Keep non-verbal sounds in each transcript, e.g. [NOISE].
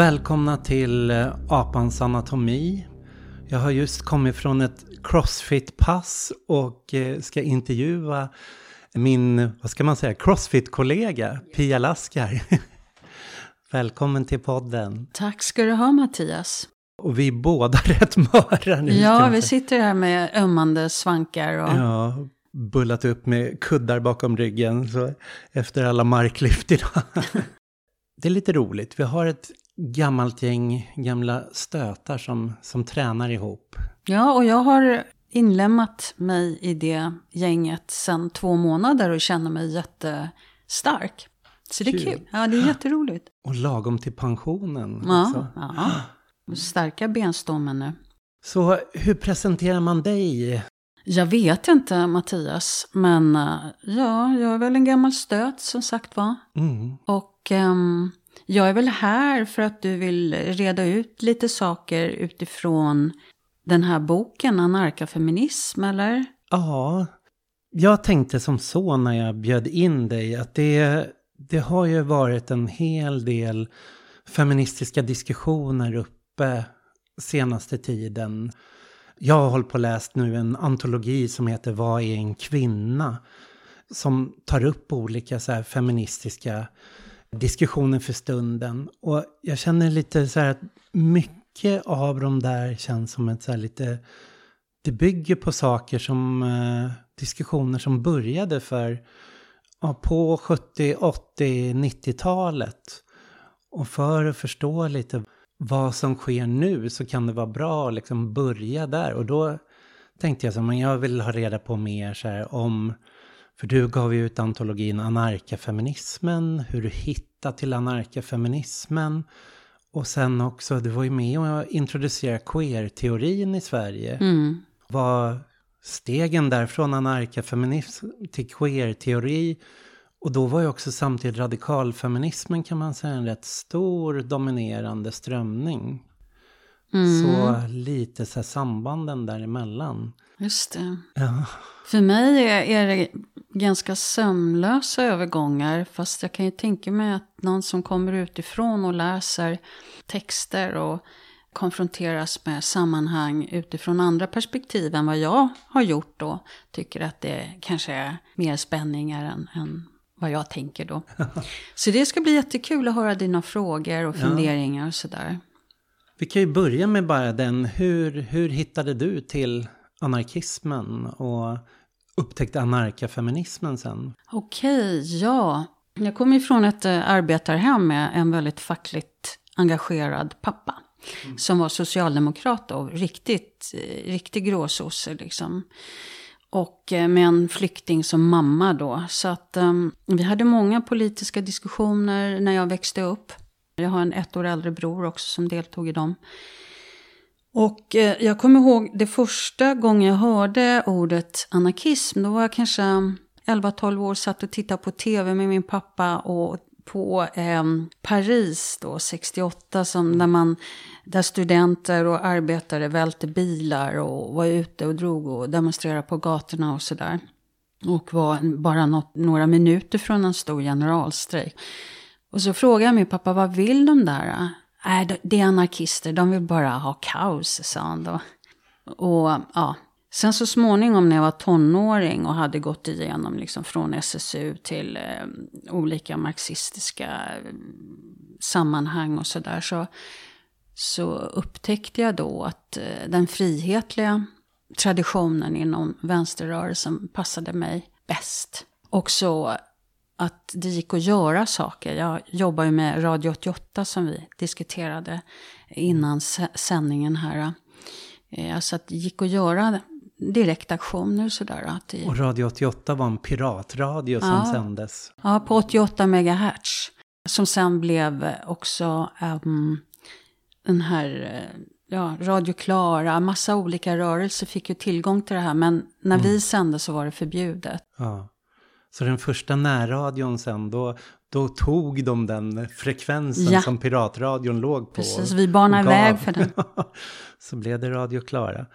Välkomna till eh, Apans anatomi. Jag har just kommit från ett crossfit-pass och eh, ska intervjua min, vad ska man säga, crossfit-kollega Pia Laskar. [LAUGHS] Välkommen till podden. Tack ska du ha Mattias. Och vi är båda [LAUGHS] rätt möra nu. Ja, vi sitter här med ömmande svankar. Och... Ja, bullat upp med kuddar bakom ryggen så efter alla marklyft idag. [LAUGHS] det är lite roligt. Vi har ett gammalt gäng gamla stötar som, som tränar ihop. Ja, och jag har inlämnat mig i det gänget sedan två månader och känner mig jättestark. Så det är kul. kul. Ja, det är jätteroligt. Och lagom till pensionen. Ja, alltså. ja. starka benstommen nu. Så hur presenterar man dig? Jag vet inte Mattias, men eh, ja, jag är väl en gammal stöt som sagt var. Mm. Och um, jag är väl här för att du vill reda ut lite saker utifrån den här boken, Anarkafeminism, eller? Ja, jag tänkte som så när jag bjöd in dig att det, det har ju varit en hel del feministiska diskussioner uppe senaste tiden. Jag har hållit på och läst nu en antologi som heter Vad är en kvinna? Som tar upp olika så feministiska diskussionen för stunden. Och jag känner lite så här att mycket av de där känns som ett så här lite... Det bygger på saker som eh, diskussioner som började för ja, på 70, 80, 90-talet. Och för att förstå lite vad som sker nu så kan det vara bra att liksom börja där. Och då tänkte jag så men jag vill ha reda på mer så här om för du gav ju ut antologin Anarkafeminismen, hur du hittade till anarkafeminismen. Och sen också, du var ju med och introducerade queer-teorin i Sverige. Mm. Var stegen där från anarkafeminism till queer-teori. Och då var ju också samtidigt radikalfeminismen kan man säga en rätt stor dominerande strömning. Mm. Så lite så här sambanden däremellan. Just det. Ja. För mig är, är det ganska sömlösa övergångar. Fast jag kan ju tänka mig att någon som kommer utifrån och läser texter och konfronteras med sammanhang utifrån andra perspektiv än vad jag har gjort då. Tycker att det kanske är mer spänningar än, än vad jag tänker då. [LAUGHS] Så det ska bli jättekul att höra dina frågor och funderingar och sådär. Vi kan ju börja med bara den, hur, hur hittade du till anarkismen och upptäckte anarkafeminismen sen? Okej, ja. Jag kommer ifrån ett äh, arbetarhem med en väldigt fackligt engagerad pappa. Mm. Som var socialdemokrat och riktigt, eh, riktig gråsosse liksom. Och eh, med en flykting som mamma då. Så att um, vi hade många politiska diskussioner när jag växte upp. Jag har en ett år äldre bror också som deltog i dem. Och eh, jag kommer ihåg det första gången jag hörde ordet anarkism. Då var jag kanske 11-12 år, satt och tittade på tv med min pappa och på eh, Paris då, 68, som där, man, där studenter och arbetare välte bilar och var ute och drog och demonstrerade på gatorna och sådär. Och var bara något, några minuter från en stor generalstrejk. Och så frågade jag min pappa, vad vill de där? Nej, det är anarkister, de vill bara ha kaos, sa han då. Och ja, sen så småningom när jag var tonåring och hade gått igenom liksom från SSU till eh, olika marxistiska eh, sammanhang och sådär så, så upptäckte jag då att eh, den frihetliga traditionen inom vänsterrörelsen passade mig bäst. Och så att det gick att göra saker. Jag jobbar ju med Radio 88 som vi diskuterade innan sändningen här. Alltså att det gick att göra direktaktioner och sådär. Att det... Och Radio 88 var en piratradio som ja. sändes? Ja, på 88 megahertz. Som sen blev också um, den här eh, ja, Radio Klara, massa olika rörelser fick ju tillgång till det här. Men när mm. vi sände så var det förbjudet. Ja. Så den första närradion sen, då, då tog de den frekvensen ja. som piratradion låg på. Precis, vi banade väg för den. [LAUGHS] så blev det Radio Klara.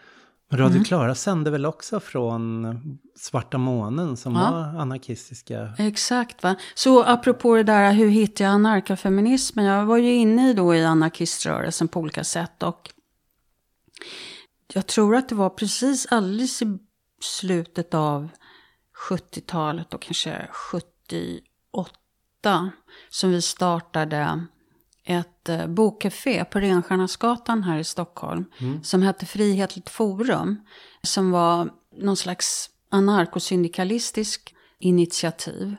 Radio Klara sände väl också från Svarta månen som Ja. var anarkistiska. Exakt va. Så apropå det där hur hittar jag anarkafeminismen. Jag var ju inne i då i anarkiströrelsen på olika sätt. Och jag tror att det var precis alldeles i slutet av 70-talet och kanske 78 som vi startade ett eh, bokcafé på Renstjärnasgatan här i Stockholm. Som hette Frihetligt Forum. Som var någon slags anarkosyndikalistisk initiativ.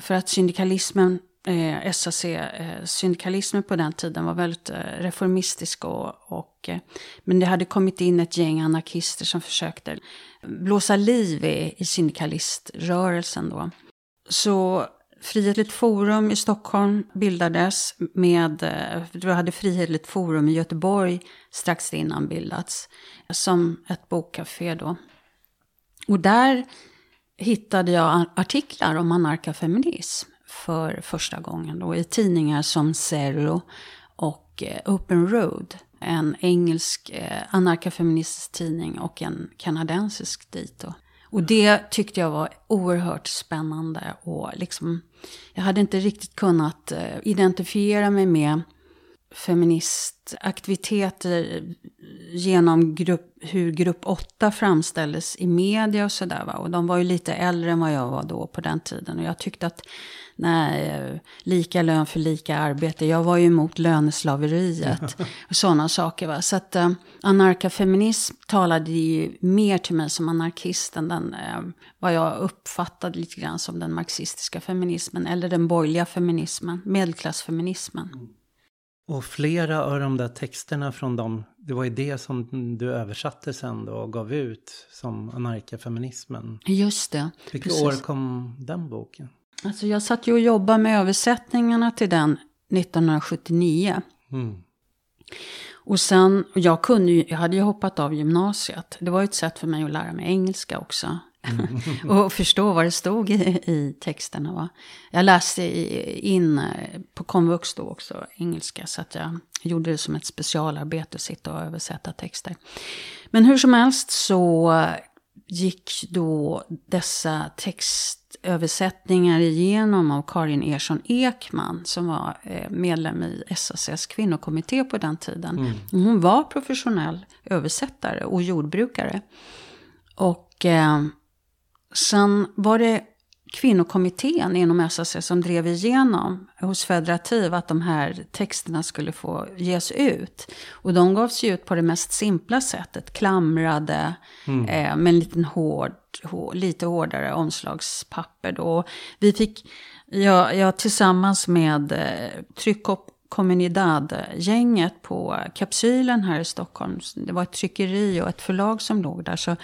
För att syndikalismen, eh, SAC-syndikalismen eh, på den tiden var väldigt eh, reformistisk. Och, och, eh, men det hade kommit in ett gäng anarkister som försökte blåsa liv i, i syndikaliströrelsen då. Så Frihetligt Forum i Stockholm bildades med, eh, du hade Frihetligt Forum i Göteborg strax innan bildats. Som ett bokcafé då. Och där hittade jag artiklar om anarkafeminism för första gången då i tidningar som Zero och eh, Open Road. En engelsk eh, anarkafeministisk tidning och en kanadensisk dit då. Och det tyckte jag var oerhört spännande och liksom, jag hade inte riktigt kunnat eh, identifiera mig med feministaktiviteter genom grupp, hur grupp 8 framställdes i media och sådär. Och de var ju lite äldre än vad jag var då på den tiden. Och jag tyckte att, nej, lika lön för lika arbete. Jag var ju emot löneslaveriet [LAUGHS] och sådana saker. Va? Så att eh, anarkafeminism talade ju mer till mig som anarkist än den, eh, vad jag uppfattade lite grann som den marxistiska feminismen. Eller den borgerliga feminismen, medelklassfeminismen. Och flera av de där texterna från dem, det var ju det som du översatte sen då och gav ut som anarkafeminismen. Just det. Vilket år kom den boken? Alltså jag satt ju och jobbade med översättningarna till den 1979. Mm. Och sen, jag kunde ju, jag hade ju hoppat av gymnasiet. Det var ju ett sätt för mig att lära mig engelska också. [LAUGHS] och förstå vad det stod i, i texterna. Va? Jag läste i, in på komvux då också engelska. Så att jag gjorde det som ett specialarbete att sitta och översätta texter. Men hur som helst så gick då dessa textöversättningar igenom av Karin Ersson Ekman som var eh, medlem i SACs kvinnokommitté på den tiden. Hon var professionell översättare och jordbrukare. Och eh, sen var det kvinnokommittén inom SAC som drev igenom hos Federativ att de här texterna skulle få ges ut. Och de gavs ju ut på det mest simpla sättet, klamrade eh, med en liten hård, hår, lite hårdare omslagspapper. Då. Vi fick, jag, jag tillsammans med eh, Tryck och Comunidad-gänget på Kapsylen här i Stockholm, det var ett tryckeri och ett förlag som låg där, så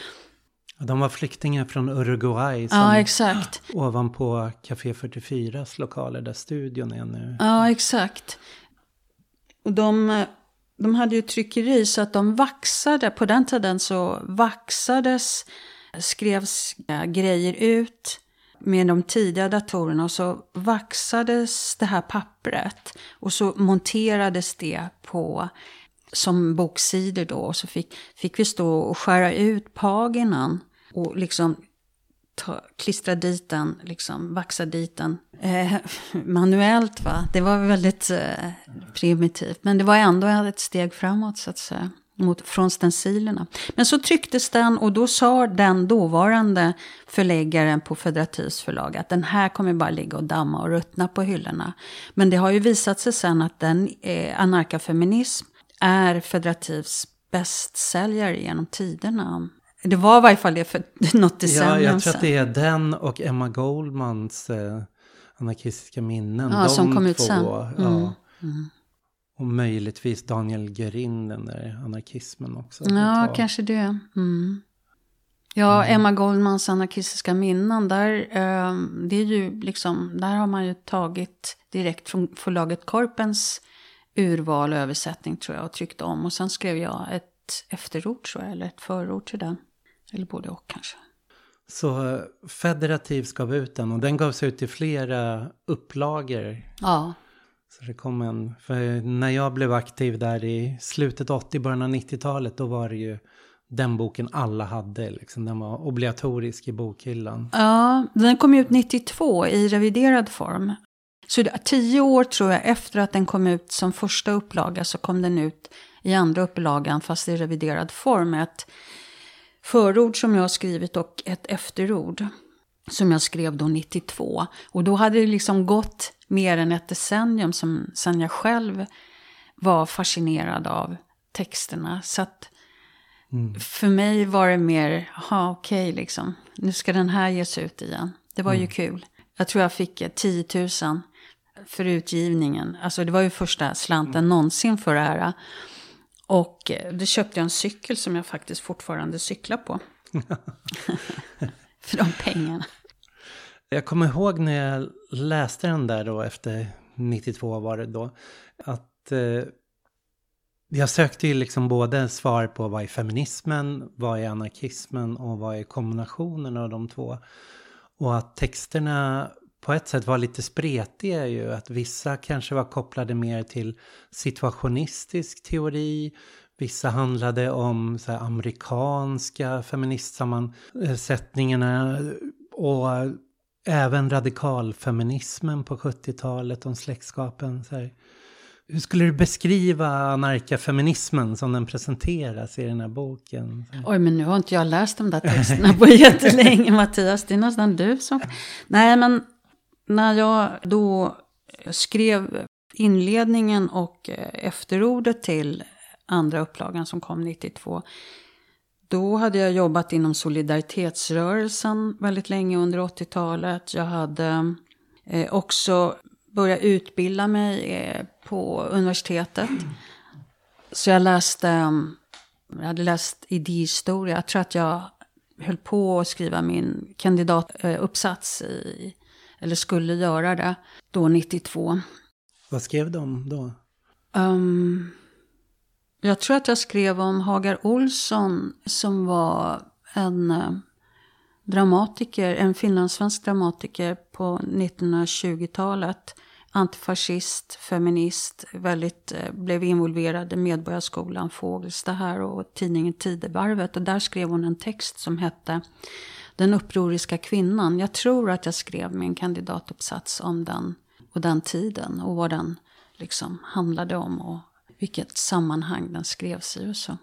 De var flyktingar från Uruguay som Ja, exakt. ovanpå Café 44s lokaler där studion är nu. Ja, exakt. Och de, de hade ju tryckeri så att de vaxade. På den tiden så vaxades, skrevs äh, grejer ut med de tidiga datorerna. Och så vaxades det här pappret. Och så monterades det på som boksidor då. Och så fick, fick vi stå och skära ut paginan. Och liksom ta, klistra dit den, liksom vaxa dit den eh, [LAUGHS] manuellt. Va? Det var väldigt eh, primitivt, men det var ändå ett steg framåt så att säga. Mot, från stencilerna. Men så trycktes den och då sa den dåvarande förläggaren på Federativs förlag att den här kommer bara ligga och damma och ruttna på hyllorna. Men det har ju visat sig sen att den eh, anarkafeminism är Federativs bästsäljare genom tiderna. Det var i varje fall det för [LAUGHS] något Ja, decennium jag tror sedan. att det är den och Emma Goldmans eh, anarkistiska minnen. Ja, de som kom ut två, sen. Ja. Mm. Och möjligtvis Daniel Gerin, den där anarkismen också. Ja, kanske det. Mm. Ja, Emma Goldmans anarkistiska minnen, där, eh, det är ju liksom, där har man ju tagit direkt från förlaget Korpens urval och översättning tror jag och tryckt om. Och sen skrev jag ett efterord tror jag, eller ett förord till den. Eller både och kanske. Så eh, Federativ gav ut den och den gavs ut i flera upplagor. Ja, Så det kom en, för när jag blev aktiv där i slutet 80, början av 90-talet, då var det ju den boken alla hade. Liksom. Den var obligatorisk i bokhyllan. Ja, den kom ut 92 i reviderad form. Så tio år tror jag efter att den kom ut som första upplaga så kom den ut i andra upplagan fast i reviderad form. Ett förord som jag har skrivit och ett efterord som jag skrev då 92. Och då hade det liksom gått mer än ett decennium som, sen jag själv var fascinerad av texterna. Så att mm. för mig var det mer, ja okej okay, liksom, nu ska den här ges ut igen. Det var mm. ju kul. Jag tror jag fick 10 000 för utgivningen. Alltså det var ju första slanten mm. någonsin för det här. Och eh, då köpte jag en cykel som jag faktiskt fortfarande cyklar på. [LAUGHS] för de pengarna. Jag kommer ihåg när jag läste den där då efter 92 var det då. Att eh, jag sökte ju liksom både svar på vad är feminismen, vad är anarkismen och vad är kombinationen av de två. Och att texterna på ett sätt var lite spretiga ju. Att vissa kanske var kopplade mer till situationistisk teori. Vissa handlade om så amerikanska feministsammansättningarna. Och även radikalfeminismen på 70-talet, om släktskapen. Så här. Hur skulle du beskriva anarkafeminismen som den presenteras i den här boken? Oj, men nu har inte jag läst de där texterna på jättelänge, [LAUGHS] Mattias. Det är nästan du som... Nej, men när jag då skrev inledningen och eh, efterordet till andra upplagan som kom 92 då hade jag jobbat inom solidaritetsrörelsen väldigt länge under 80-talet. Jag hade eh, också börjat utbilda mig eh, på universitetet. Så jag läste, jag hade läst idéhistoria. Jag tror att jag höll på att skriva min kandidatuppsats i, eller skulle göra det, då 92. Vad skrev om då? Um, jag tror att jag skrev om Hagar Olsson som var en eh, dramatiker, en finlandssvensk dramatiker på 1920-talet. Antifascist, feminist, väldigt, eh, blev involverad i Medborgarskolan Fågelsta här och tidningen Tidevarvet. Och där skrev hon en text som hette Den upproriska kvinnan. Jag tror att jag skrev min kandidatuppsats om den och den tiden och vad den liksom handlade om och vilket sammanhang den skrevs i och så.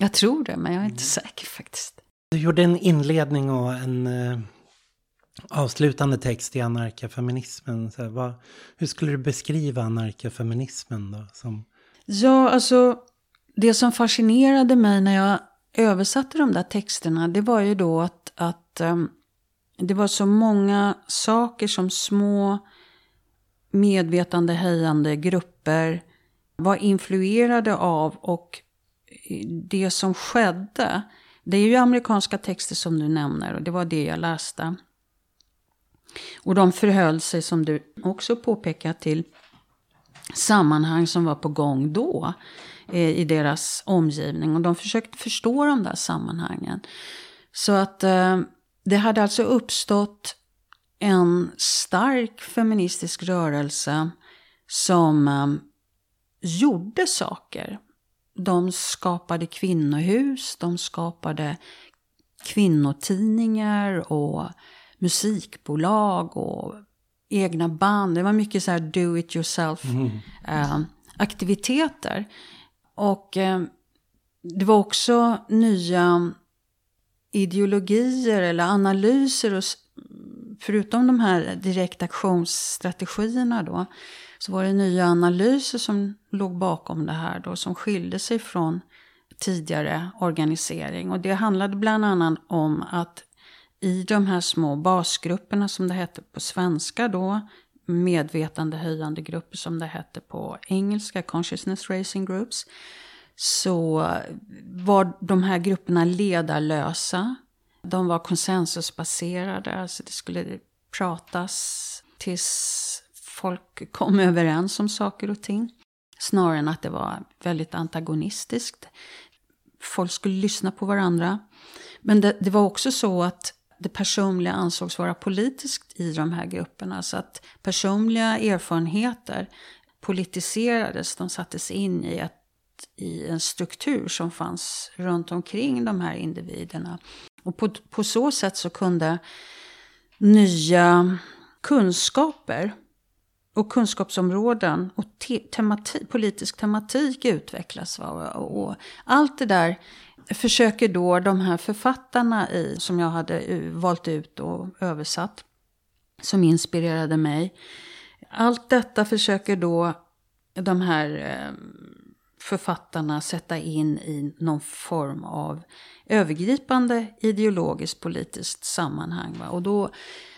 Jag tror det, men jag är inte mm. säker faktiskt. Du gjorde en inledning och en eh, avslutande text i anarkafeminismen. Så vad, hur skulle du beskriva anarkafeminismen då? Som... Ja, alltså det som fascinerade mig när jag översatte de där texterna, det var ju då att, att um, det var så många saker som små medvetandehöjande grupper var influerade av och det som skedde. Det är ju amerikanska texter som du nämner och det var det jag läste. Och de förhöll sig som du också påpekar till sammanhang som var på gång då i deras omgivning. Och de försökte förstå de där sammanhangen. Så att eh, det hade alltså uppstått en stark feministisk rörelse som eh, gjorde saker. De skapade kvinnohus, de skapade kvinnotidningar och musikbolag och egna band. Det var mycket så här do it yourself mm. eh, aktiviteter. Och eh, det var också nya ideologier eller analyser. Och, förutom de här direktaktionsstrategierna då så var det nya analyser som låg bakom det här då, som skilde sig från tidigare organisering. Och det handlade bland annat om att i de här små basgrupperna som det hette på svenska då, medvetandehöjande grupper som det hette på engelska, consciousness racing groups, så var de här grupperna ledarlösa. De var konsensusbaserade, alltså det skulle pratas tills folk kom överens om saker och ting. Snarare än att det var väldigt antagonistiskt. Folk skulle lyssna på varandra. Men det, det var också så att det personliga ansågs vara politiskt i de här grupperna. Så att personliga erfarenheter politiserades, de sattes in i ett i en struktur som fanns runt omkring de här individerna. Och på, på så sätt så kunde nya kunskaper och kunskapsområden och te temati politisk tematik utvecklas. Va? Och allt det där försöker då de här författarna i, som jag hade valt ut och översatt, som inspirerade mig. Allt detta försöker då de här eh, författarna sätta in i någon form av övergripande ideologiskt politiskt sammanhang. Va? Och då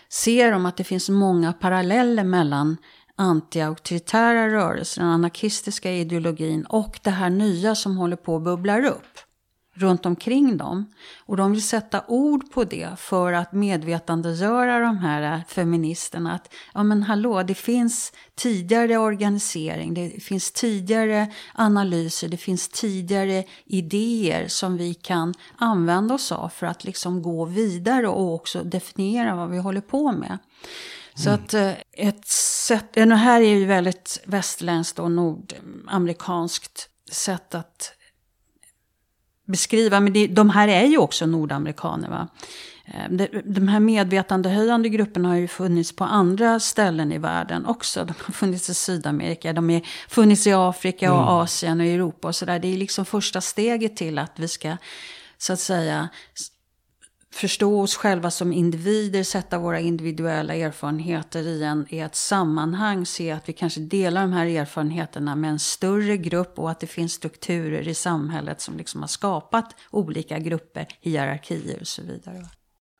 ser de att det finns många paralleller mellan anti-auktoritära rörelser, den anarkistiska ideologin och det här nya som håller på att bubblar upp runt omkring dem. Och de vill sätta ord på det för att medvetandegöra de här feministerna. Att ja men hallå, det finns tidigare organisering, det finns tidigare analyser, det finns tidigare idéer som vi kan använda oss av för att liksom gå vidare och också definiera vad vi håller på med. Så mm. att eh, ett sätt, det här är ju väldigt västerländskt och nordamerikanskt sätt att beskriva. Men det, de här är ju också nordamerikaner. Va? Eh, de här medvetandehöjande grupperna har ju funnits på andra ställen i världen också. De har funnits i Sydamerika, de har funnits i Afrika och mm. Asien och Europa och sådär. Det är liksom första steget till att vi ska, så att säga, förstå oss själva som individer, sätta våra individuella erfarenheter i, en, i ett sammanhang, se att vi kanske delar de här erfarenheterna med en större grupp och att det finns strukturer i samhället som liksom har skapat olika grupper, hierarkier och så vidare.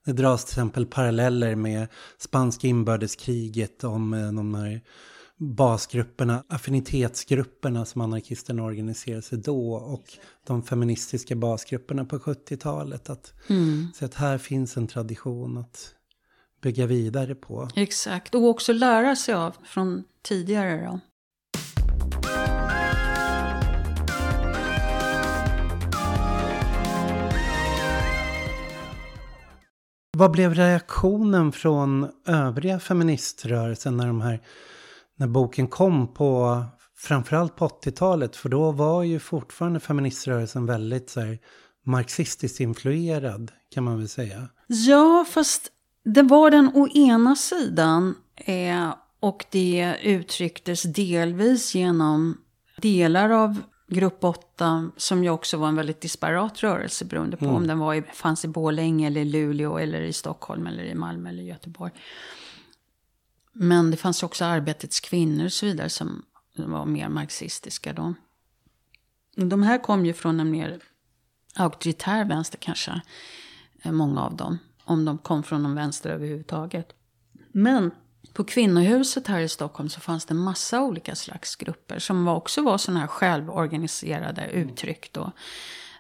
Det dras till exempel paralleller med spanska inbördeskriget om eh, de här basgrupperna, affinitetsgrupperna som anarkisterna organiserade sig då och de feministiska basgrupperna på 70-talet. Att mm. se att här finns en tradition att bygga vidare på. Exakt, och också lära sig av från tidigare då. Vad blev reaktionen från övriga feministrörelsen när de här när boken kom på, framförallt på 80-talet, för då var ju fortfarande feministrörelsen väldigt så här, marxistiskt influerad, kan man väl säga. Ja, fast det var den å ena sidan eh, och det uttrycktes delvis genom delar av Grupp 8, som ju också var en väldigt disparat rörelse beroende på mm. om den var i, fanns i Borlänge eller Luleå eller i Stockholm eller i Malmö eller Göteborg. Men det fanns också arbetets kvinnor och så vidare som var mer marxistiska då. De här kom ju från en mer auktoritär vänster kanske, eh, många av dem. Om de kom från någon vänster överhuvudtaget. Men på kvinnohuset här i Stockholm så fanns det massa olika slags grupper som också var sådana här självorganiserade uttryck då.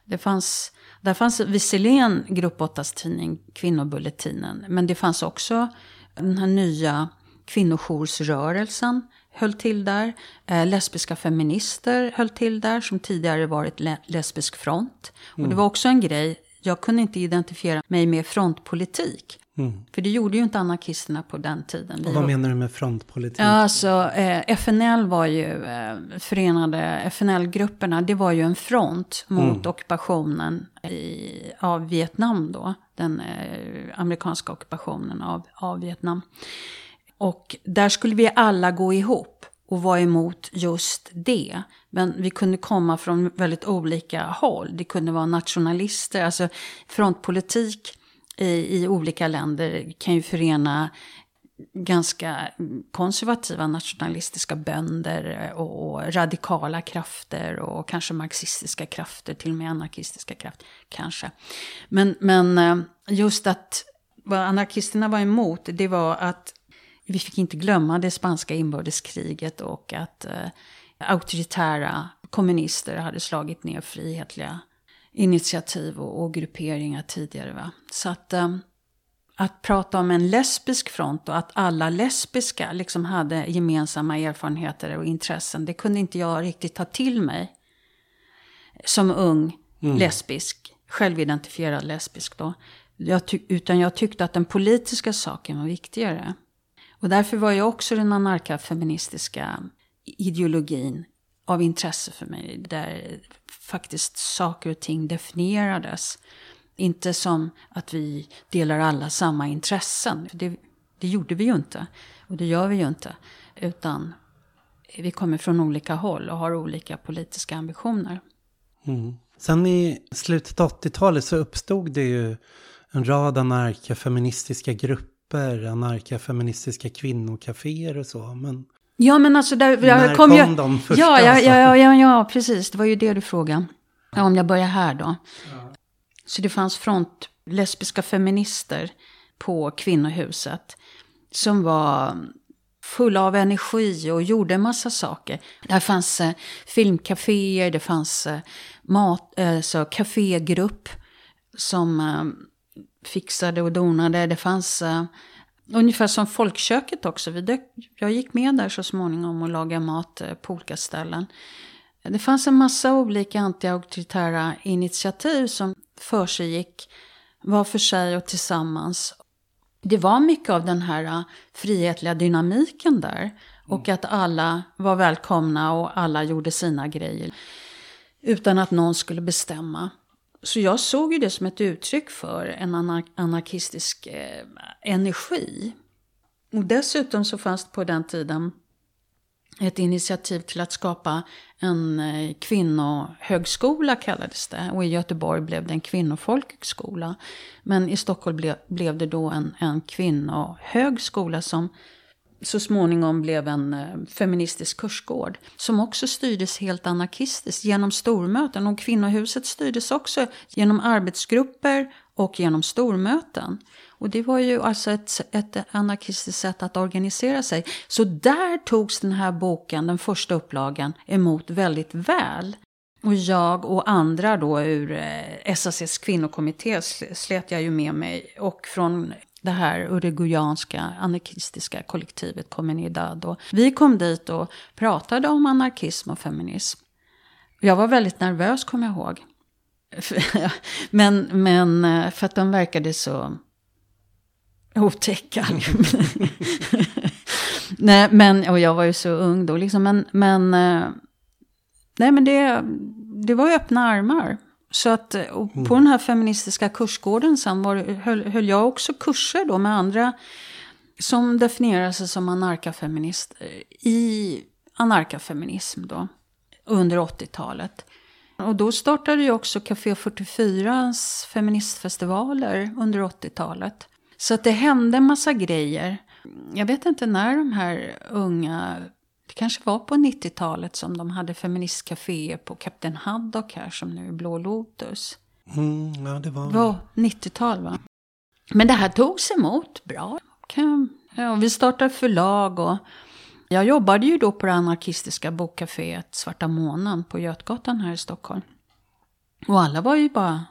Det fanns, där fanns visserligen Grupp 8 tidning, Kvinnobulletinen, men det fanns också den här nya Kvinnojoursrörelsen höll till där. Eh, lesbiska feminister höll till där, som tidigare varit le lesbisk front. Mm. Och det var också en grej, jag kunde inte identifiera mig med frontpolitik. Mm. För det gjorde ju inte anarkisterna på den tiden. Och vad menar du med frontpolitik? Ja, alltså, eh, FNL var ju, eh, förenade FNL-grupperna, det var ju en front mot mm. ockupationen i, av Vietnam då. Den eh, amerikanska ockupationen av, av Vietnam. Och där skulle vi alla gå ihop och vara emot just det. Men vi kunde komma från väldigt olika håll. Det kunde vara nationalister, alltså frontpolitik i, i olika länder kan ju förena ganska konservativa nationalistiska bönder och, och, radikala krafter och kanske marxistiska krafter, till och med anarkistiska krafter, kanske. Men, men eh, just att vad anarkisterna var emot, det var att vi fick inte glömma det spanska inbördeskriget och att eh, auktoritära kommunister hade slagit ner frihetliga initiativ och, och grupperingar tidigare. Va? Så att, eh, att prata om en lesbisk front och att alla lesbiska liksom hade gemensamma erfarenheter och intressen, det kunde inte jag riktigt ta till mig. Som ung mm. lesbisk, självidentifierad lesbisk då. Jag utan jag tyckte att den politiska saken var viktigare. Och därför var ju också den anarkafeministiska ideologin av intresse för mig. Där faktiskt saker och ting definierades. Inte som att vi delar alla samma intressen. Det, det gjorde vi ju inte. Och det gör vi ju inte. Utan vi kommer från olika håll och har olika politiska ambitioner. Mm. Sen i slutet av 80-talet så uppstod det ju en rad anarkafeministiska grupper, anarkafeministiska kvinnokaféer och så. Men ja, men alltså där, när kom, kom de första? Ja, ja, ja, ja, ja, precis. Det var ju det du frågade. Ja, om jag börjar här då. Ja. Så det fanns front lesbiska feminister på kvinnohuset. Som var fulla av energi och gjorde en massa saker. Där fanns eh, filmcaféer, det fanns eh, mat, eh, så kafégrupp som eh, fixade och donade. Det fanns eh, ungefär som folkköket också. Vi dök, jag gick med där så småningom och lagade mat eh, på olika ställen. Det fanns en massa olika antiauktoritära initiativ som för sig gick var för sig och tillsammans. Det var mycket av den här uh, frihetliga dynamiken där. Och att alla var välkomna och alla gjorde sina grejer. Utan att någon skulle bestämma. Så jag såg ju det som ett uttryck för en anarkistisk eh, energi. Och dessutom så fanns det på den tiden ett initiativ till att skapa en eh, kvinnohögskola kallades det. Och i Göteborg blev det en kvinnofolkhögskola. Men i Stockholm ble, blev det då en, en kvinnohögskola som så småningom blev en eh, feministisk kursgård. Som också styrdes helt anarkistiskt genom stormöten. Och kvinnohuset styrdes också genom arbetsgrupper och genom stormöten. Och det var ju alltså ett, ett anarkistiskt sätt att organisera sig. Så där togs den här boken, den första upplagan, emot väldigt väl. Och jag och andra då ur eh, SACs kvinnokommitté slet jag ju med mig. Och från det här uruguayanska anarkistiska kollektivet Comunidad. Och vi kom dit och pratade om anarkism och feminism. Jag var väldigt nervös kommer jag ihåg. [LAUGHS] men, men eh, för att de verkade så otäcka. [LAUGHS] nej, men, och jag var ju så ung då liksom. Men, men, eh, nej, men det, det var öppna armar. Så att eh, på mm. den här feministiska kursgården sen var, höll, höll jag också kurser då med andra som definierar sig som anarkafeminister i anarkafeminism då under 80-talet. Och då startade ju också Café 44s feministfestivaler under 80-talet. Så att det hände en massa grejer. Jag vet inte när de här unga, det kanske var på 90-talet som de hade feministcaféer på Kapten Haddock här som nu är Blå Lotus. Mm, ja, det var... Var 90-tal va? Men det här togs emot bra. Ja, vi startade förlag och jag jobbade ju då på det anarkistiska bokcaféet Svarta Månen på Götgatan här i Stockholm. Och alla var ju bara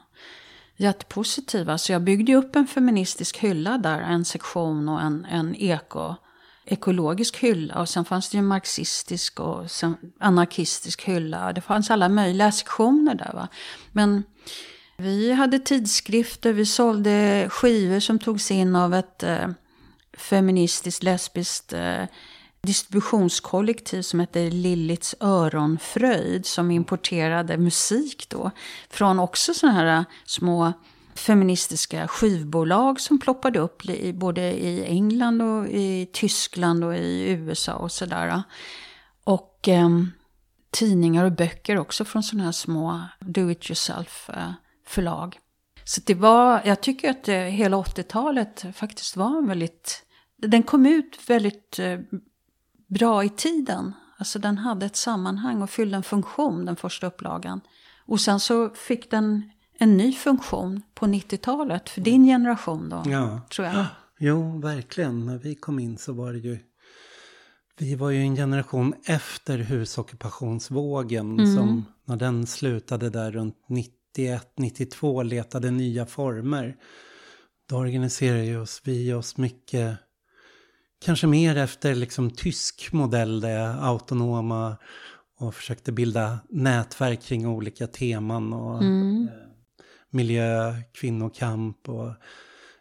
jättepositiva. Så jag byggde upp en feministisk hylla där, en sektion och en, en eko, ekologisk hylla. Och sen fanns det ju marxistisk och anarkistisk hylla. Det fanns alla möjliga sektioner där. Va? Men vi hade tidskrifter, vi sålde skivor som togs in av ett eh, feministiskt, lesbiskt eh, distributionskollektiv som hette Lillits Öronfröjd som importerade musik då. Från också sådana här små feministiska skivbolag som ploppade upp i, både i England och i Tyskland och i USA och sådär. Och eh, tidningar och böcker också från sådana här små do it yourself eh, förlag. Så det var, jag tycker att eh, hela 80-talet faktiskt var en väldigt, den kom ut väldigt eh, bra i tiden. Alltså den hade ett sammanhang och fyllde en funktion, den första upplagan. Och sen så fick den en ny funktion på 90-talet för din generation då, ja. tror jag. Jo, verkligen. När vi kom in så var det ju... Vi var ju en generation efter husockupationsvågen mm. som när den slutade där runt 91-92 letade nya former. Då organiserade oss vi oss mycket kanske mer efter liksom tysk modell, det autonoma och försökte bilda nätverk kring olika teman och mm. eh, miljö, kvinnokamp och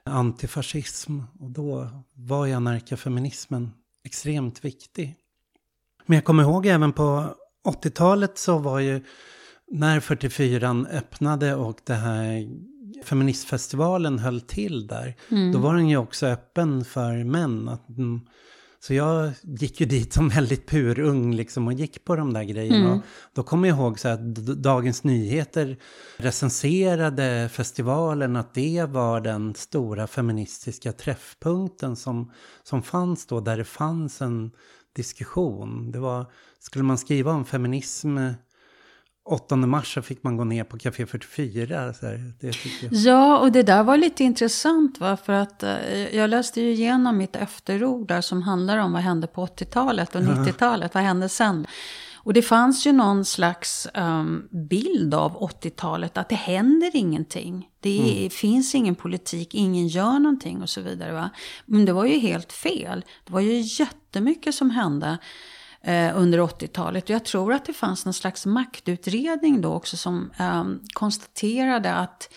antifascism. Och då var ju anarkafeminismen extremt viktig. Men jag kommer ihåg även på 80-talet så var ju, när 44 öppnade och det här feministfestivalen höll till där, mm. då var den ju också öppen för män. Att, så jag gick ju dit som väldigt purung liksom och gick på de där grejerna. Mm. då kommer jag ihåg så att Dagens Nyheter recenserade festivalen, att det var den stora feministiska träffpunkten som, som fanns då, där det fanns en diskussion. Det var, skulle man skriva om feminism 8 mars så fick man gå ner på Café 44. Så här, det Ja, och det där var lite intressant. Va? För att eh, jag läste ju igenom mitt efterord där som handlar om vad hände på 80-talet och 90-talet. Vad hände sen? Och det fanns ju någon slags um, bild av 80-talet, att det händer ingenting. Det är, mm. finns ingen politik, ingen gör någonting och så vidare. Va? Men det var ju helt fel. Det var ju jättemycket som hände under 80-talet. Jag tror att det fanns någon slags maktutredning då också som eh, konstaterade att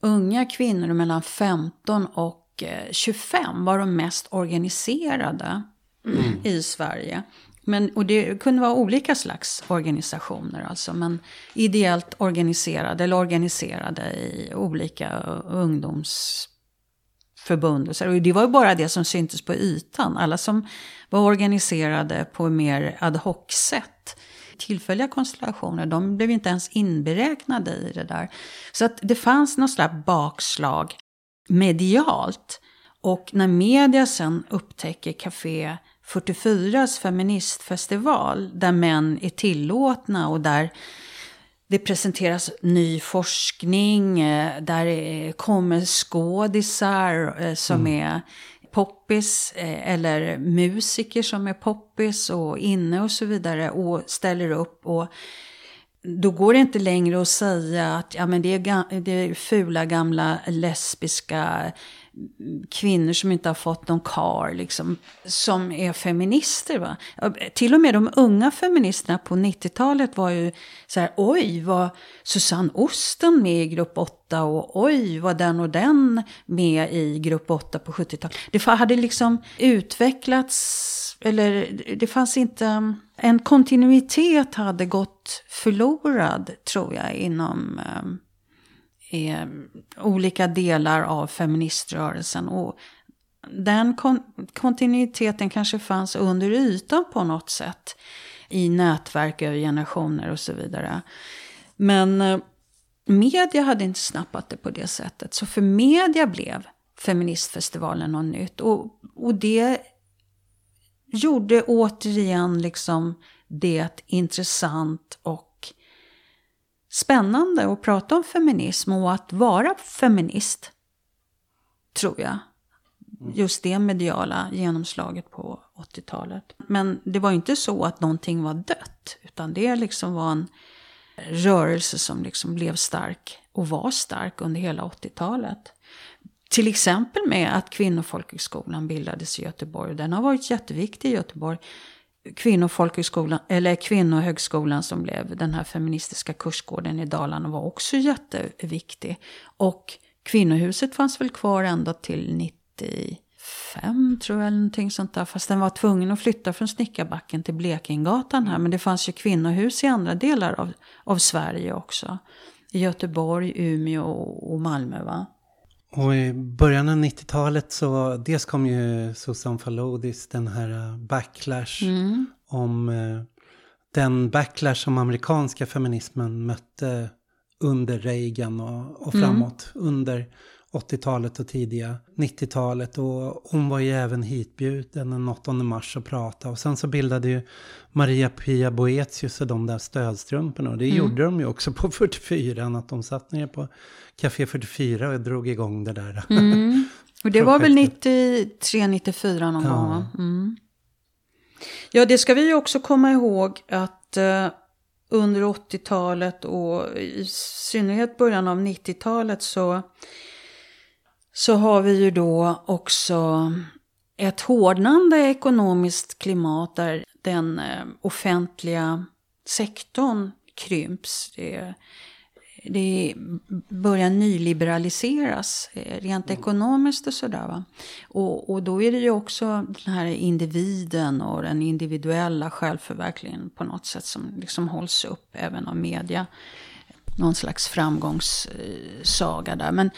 unga kvinnor mellan 15 och eh, 25 var de mest organiserade mm. i Sverige. Men, och det kunde vara olika slags organisationer alltså. Men ideellt organiserade eller organiserade i olika ungdoms förbund. Och, så. och det var ju bara det som syntes på ytan. Alla som var organiserade på mer ad hoc-sätt, tillfälliga konstellationer, de blev inte ens inberäknade i det där. Så att det fanns något slags bakslag medialt. Och när media sen upptäcker Café 44s feministfestival, där män är tillåtna och där det presenteras ny forskning, eh, där kommer skådisar eh, som mm. är poppis eh, eller musiker som är poppis och inne och så vidare och ställer upp. och då går det inte längre att säga att ja, men det, är, det är fula gamla lesbiska kvinnor som inte har fått någon kar, liksom, som är feminister. Va? Till och med de unga feministerna på 90-talet var ju så här, oj, var Susanne Osten med i grupp 8 och oj, var den och den med i grupp 8 på 70-talet. Det hade liksom utvecklats, eller det fanns inte, en kontinuitet hade gått förlorad tror jag inom ehm, eh, olika delar av feministrörelsen. Och den kon kontinuiteten kanske fanns under ytan på något sätt. I nätverk över generationer och så vidare. Men eh, media hade inte snappat det på det sättet. Så för media blev feministfestivalen något nytt. Och, och det gjorde återigen liksom det intressant och spännande att prata om feminism och att vara feminist. Tror jag. Just det mediala genomslaget på 80-talet. Men det var inte så att någonting var dött. Utan det liksom var en rörelse som liksom blev stark och var stark under hela 80-talet. Till exempel med att Kvinnofolkhögskolan bildades i Göteborg. Den har varit jätteviktig i Göteborg kvinnofolkhögskolan, eller kvinnohögskolan som blev den här feministiska kursgården i Dalarna var också jätteviktig. Och kvinnohuset fanns väl kvar ända till 95 tror jag, eller någonting sånt där. Fast den var tvungen att flytta från Snickarbacken till Blekingegatan här. Men det fanns ju kvinnohus i andra delar av, av Sverige också. I Göteborg, Umeå och Malmö va. Och i början av 90-talet så dels kom ju Susan Falodis, den här uh, backlash mm. om uh, den backlash som amerikanska feminismen mötte under Reagan och, och mm. framåt. Mm. Under 80-talet och tidiga 90-talet. Och hon var ju även hitbjuden den 8 mars och prata. Och sen så bildade ju Maria Pia Boetius och de där stödstrumporna. Och det mm. gjorde de ju också på [LAUGHS] 44. Att de satt ner på Café 44 och drog igång det där. Mm. Och det var väl 93, 94 någon ja. gång mm. Ja, det ska vi ju också komma ihåg att uh, under 80-talet och i synnerhet början av 90-talet så så har vi ju då också ett hårdnande ekonomiskt klimat där den eh, offentliga sektorn krymps. Det det börjar nyliberaliseras eh, rent mm. ekonomiskt och sådär. Va? Och, och då är det ju också den här individen och den individuella självförverkligen på något sätt som liksom hålls upp även av media. Någon slags framgångssaga där. Men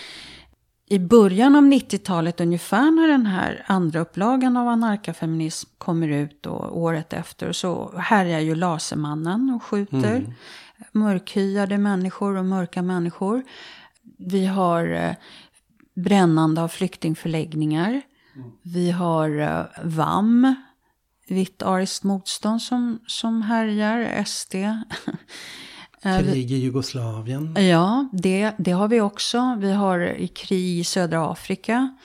i början av 90-talet ungefär när den här andra upplagan av anarkafeminism kommer ut och året efter så härjar ju Lasermannen och skjuter. Mm mörkhyade människor och mörka människor. Vi har eh, brännande av flyktingförläggningar. Mm. Vi har eh, VAM, Vitt ariskt motstånd som, som härjar, SD. [LAUGHS] Eh, krig i Jugoslavien. Ja, det, det har vi också. Vi har krig i södra Afrika.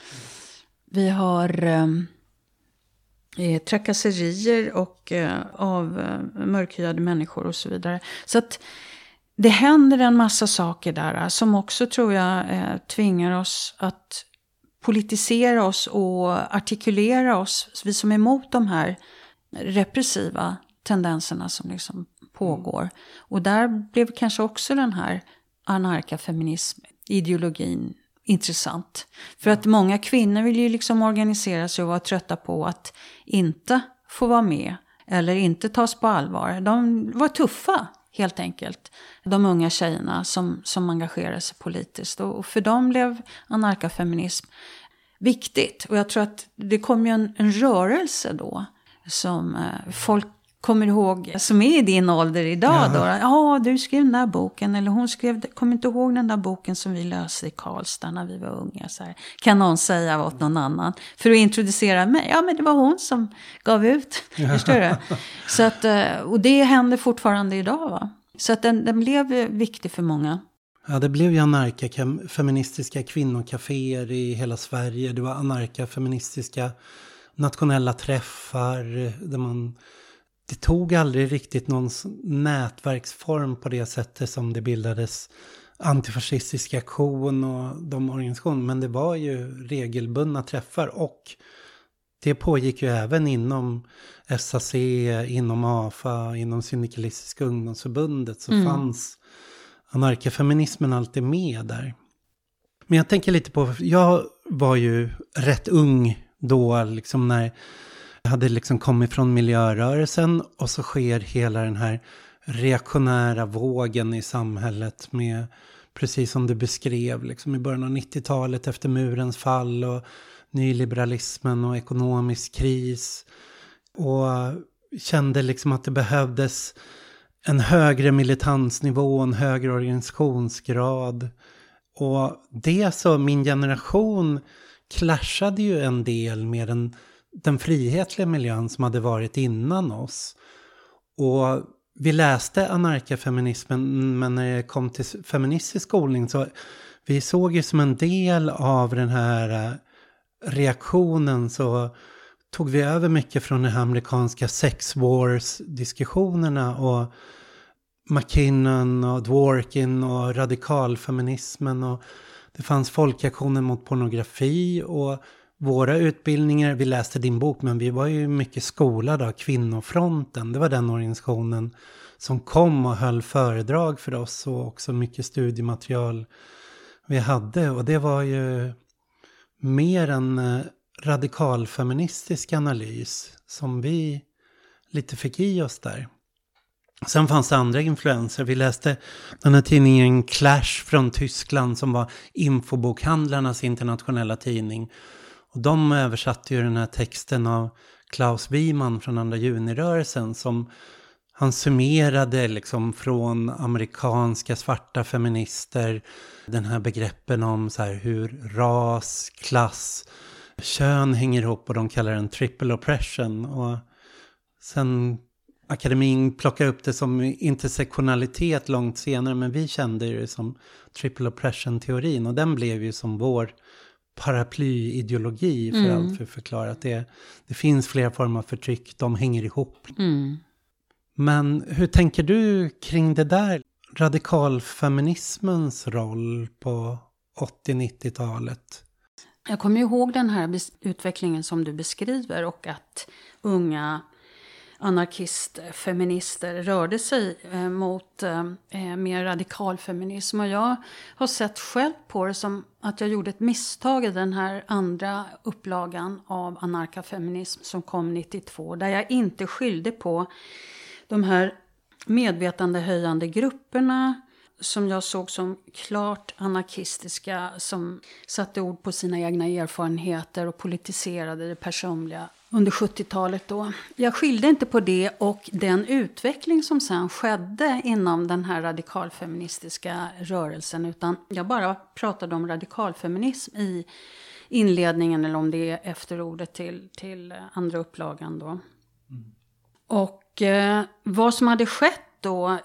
Vi har eh, trakasserier och, eh, av eh, mörkhyade människor och så vidare. Så att det händer en massa saker där eh, som också tror jag eh, tvingar oss att politisera oss och artikulera oss, vi som är emot de här repressiva tendenserna som liksom pågår. Och där blev kanske också den här anarkafeminism-ideologin intressant. För att många kvinnor vill ju liksom organisera sig och vara trötta på att inte få vara med eller inte tas på allvar. De var tuffa helt enkelt. De unga tjejerna som, som engagerade sig politiskt. Och för dem blev anarkafeminism viktigt. Och jag tror att det kom ju en, en rörelse då som eh, folk kommer ihåg, som är i din ålder idag ja. då. Ja, du skrev den där boken. Eller hon skrev, kommer inte ihåg den där boken som vi läste i Karlstad när vi var unga. Så här. Kan någon säga åt någon annan. För att introducera mig. Ja, men det var hon som gav ut. Ja. [LAUGHS] [LAUGHS] Förstår du? Så att, eh, och det händer fortfarande idag va. Så att den, den blev viktig för många. Ja, det blev ju anarka-feministiska kvinnokaféer i hela Sverige. Det var anarka-feministiska nationella träffar där man det tog aldrig riktigt någon nätverksform på det sättet som det bildades antifascistisk aktion och de organisationer. Men det var ju regelbundna träffar och det pågick ju även inom SAC, inom AFA, inom Syndikalistiska ungdomsförbundet så mm. fanns anarkafeminismen alltid med där. Men jag tänker lite på, jag var ju rätt ung då, liksom när hade liksom kommit från miljörörelsen och så sker hela den här reaktionära vågen i samhället med, precis som du beskrev, liksom i början av 90-talet efter murens fall och nyliberalismen och ekonomisk kris. Och kände liksom att det behövdes en högre militansnivå, en högre organisationsgrad. Och det så, min generation clashade ju en del med den den frihetliga miljön som hade varit innan oss. Och vi läste anarkafeminismen, men när det kom till feministisk skolning så vi såg ju som en del av den här eh, reaktionen så tog vi över mycket från de här amerikanska sex wars-diskussionerna och McKinnon och Dworkin och radikalfeminismen och det fanns folkaktioner mot pornografi och våra utbildningar, vi läste din bok, men vi var ju mycket skolade av Kvinnofronten. Det var den organisationen som kom och höll föredrag för oss och också mycket studiematerial vi hade. Och det var ju mer en eh, radikalfeministisk analys som vi lite fick i oss där. Sen fanns det andra influenser. Vi läste den här tidningen Clash från Tyskland som var infobokhandlarnas internationella tidning. Och de översatte ju den här texten av Klaus Wiman från andra junirörelsen som han summerade liksom från amerikanska svarta feminister den här begreppen om så här hur ras, klass, kön hänger ihop och de kallar den triple oppression. Och sen akademin plockade upp det som intersektionalitet långt senare men vi kände det som triple oppression-teorin och den blev ju som vår paraplyideologi för mm. allt för att förklara att det, det finns flera former av förtryck, de hänger ihop. Mm. Men hur tänker du kring det där? Radikalfeminismens roll på 80-90-talet? Jag kommer ihåg den här utvecklingen som du beskriver och att unga anarkistfeminister rörde sig eh, mot eh, eh, mer radikal feminism. Och jag har sett själv på det som att jag gjorde ett misstag i den här andra upplagan av anarkafeminism som kom 92. Där jag inte skyllde på de här medvetandehöjande grupperna som jag såg som klart anarkistiska som satte ord på sina egna erfarenheter och politiserade det personliga under 70-talet då. Jag skilde inte på det och den utveckling som sen skedde inom den här radikalfeministiska rörelsen utan jag bara pratade om radikalfeminism i inledningen eller om det är efterordet till, till andra upplagan då. Mm. Och eh, vad som hade skett då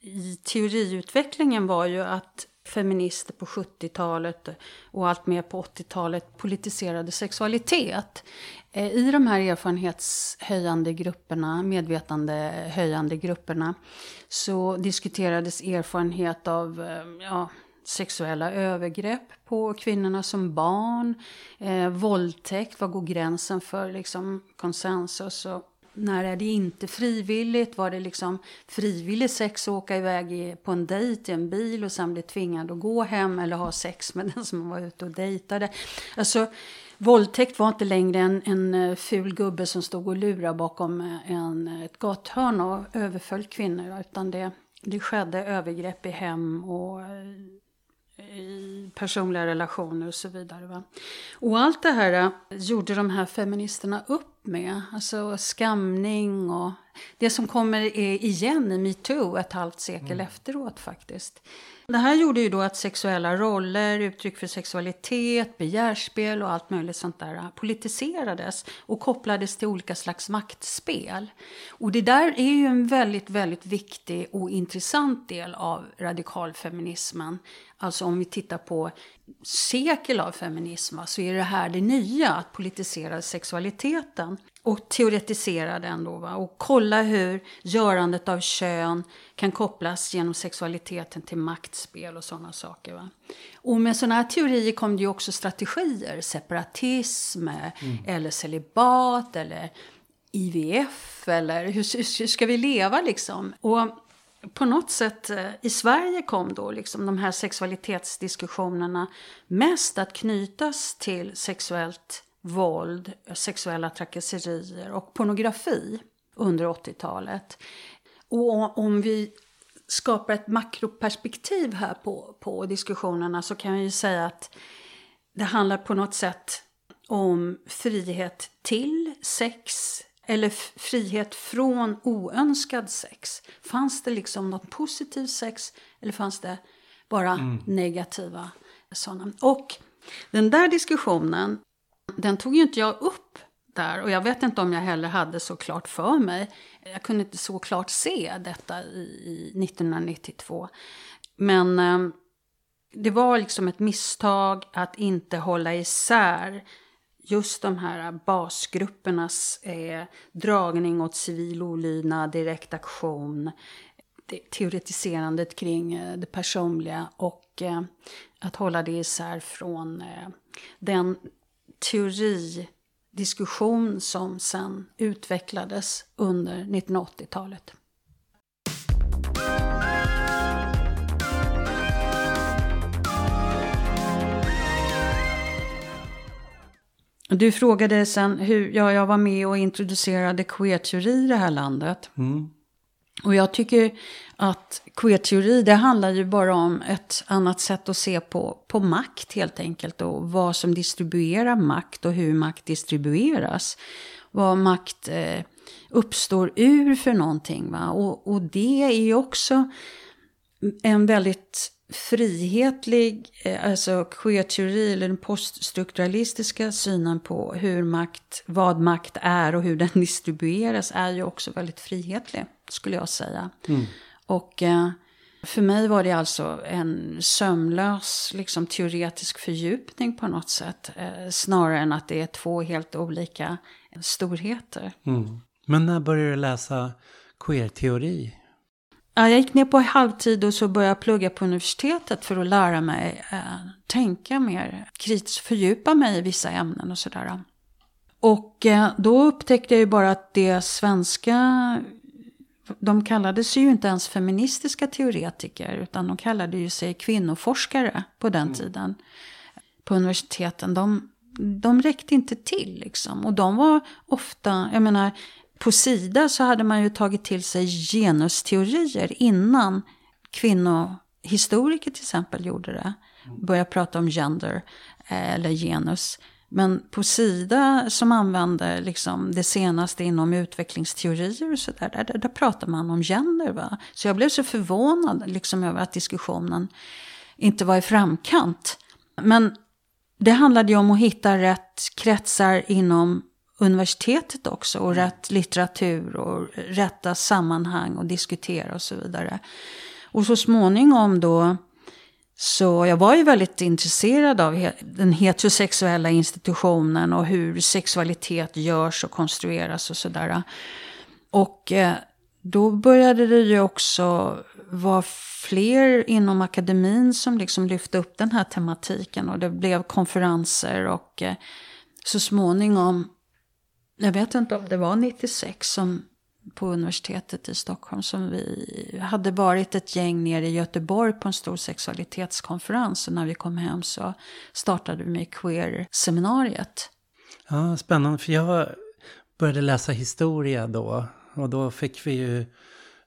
i teoriutvecklingen var ju att feminister på 70-talet och allt mer på 80-talet politiserade sexualitet. Eh, I de här erfarenhetshöjande grupperna, medvetandehöjande grupperna, så diskuterades erfarenhet av eh, ja, sexuella övergrepp på kvinnorna som barn, eh, våldtäkt, vad går gränsen för liksom, konsensus och när är det inte frivilligt? Var det liksom frivillig sex att åka iväg på en dejt i en bil och sen bli tvingad att gå hem eller ha sex med [LAUGHS] den som var ute och dejtade? Alltså, våldtäkt var inte längre en, en eh, ful gubbe som stod och lurade bakom eh, en, eh, ett gathörn och överföll kvinnor, utan det, det skedde övergrepp i hem och i personliga relationer och så vidare. Va? Och allt det här gjorde de här feministerna upp med. Alltså skamning och det som kommer igen i metoo ett halvt sekel mm. efteråt faktiskt. Det här gjorde ju då att sexuella roller, uttryck för sexualitet, begärspel och allt möjligt sånt där politiserades och kopplades till olika slags maktspel. Och det där är ju en väldigt, väldigt viktig och intressant del av radikalfeminismen. Alltså om vi tittar på sekel av feminism så är det här det nya, att politisera sexualiteten och teoretisera den då va? och kolla hur görandet av kön kan kopplas genom sexualiteten till maktspel och sådana saker. Va? Och med sådana här teorier kom det ju också strategier, separatism mm. eller celibat eller IVF eller hur, hur ska vi leva liksom? Och på något sätt eh, i Sverige kom då liksom de här sexualitetsdiskussionerna mest att knytas till sexuellt våld, sexuella trakasserier och pornografi under 80-talet. Och om vi skapar ett makroperspektiv här på, på diskussionerna så kan vi ju säga att det handlar på något sätt om frihet till sex eller frihet från oönskad sex. Fanns det liksom något positivt sex eller fanns det bara mm. negativa sådana? Och den där diskussionen den tog ju inte jag upp där och jag vet inte om jag heller hade så klart för mig. Jag kunde inte så klart se detta i, 1992. Men eh, det var liksom ett misstag att inte hålla isär just de här basgruppernas eh, dragning åt civil olydnad, direkt aktion, det, teoretiserandet kring eh, det personliga och eh, att hålla det isär från eh, den teoridiskussion som sen utvecklades under 1980-talet. Du frågade sen hur ja, jag var med och introducerade queer-teori i det här landet. Mm. Och jag tycker att queer-teori, det handlar ju bara om ett annat sätt att se på, på makt helt enkelt. Och vad som distribuerar makt och hur makt distribueras. Vad makt eh, uppstår ur för någonting. Va? Och, och det är ju också en väldigt frihetlig, eh, alltså queer-teori eller den poststrukturalistiska synen på hur makt, vad makt är och hur den [LAUGHS] distribueras är ju också väldigt frihetlig, skulle jag säga. Mm. Och eh, för mig var det alltså en sömlös liksom, teoretisk fördjupning på något sätt. Eh, snarare än att det är två helt olika storheter. Mm. Men när började du läsa queer-teori? Ja, jag gick ner på halvtid och så började jag plugga på universitetet för att lära mig eh, tänka mer kritiskt, fördjupa mig i vissa ämnen och sådär. Och eh, då upptäckte jag ju bara att det svenska de kallade sig ju inte ens feministiska teoretiker utan de kallade ju sig kvinnoforskare på den mm. tiden. På universiteten. De, de räckte inte till liksom. Och de var ofta, jag menar, på Sida så hade man ju tagit till sig genusteorier innan kvinnohistoriker till exempel gjorde det. Började prata om gender eh, eller genus. Men på Sida som använder liksom det senaste inom utvecklingsteorier och sådär, där, där, där pratar man om gender. Va? Så jag blev så förvånad liksom över att diskussionen inte var i framkant. Men det handlade ju om att hitta rätt kretsar inom universitetet också och rätt litteratur och rätta sammanhang och diskutera och så vidare. Och så småningom då så jag var ju väldigt intresserad av den heterosexuella institutionen och hur sexualitet görs och konstrueras och sådär. Och eh, då började det ju också vara fler inom akademin som liksom lyfte upp den här tematiken. Och det blev konferenser och eh, så småningom, jag vet inte om det var 96 som på universitetet i Stockholm som vi hade varit ett gäng nere i Göteborg på en stor sexualitetskonferens. Och när vi kom hem så startade vi med queer-seminariet. Ja, spännande. För jag började läsa historia då. Och då fick vi ju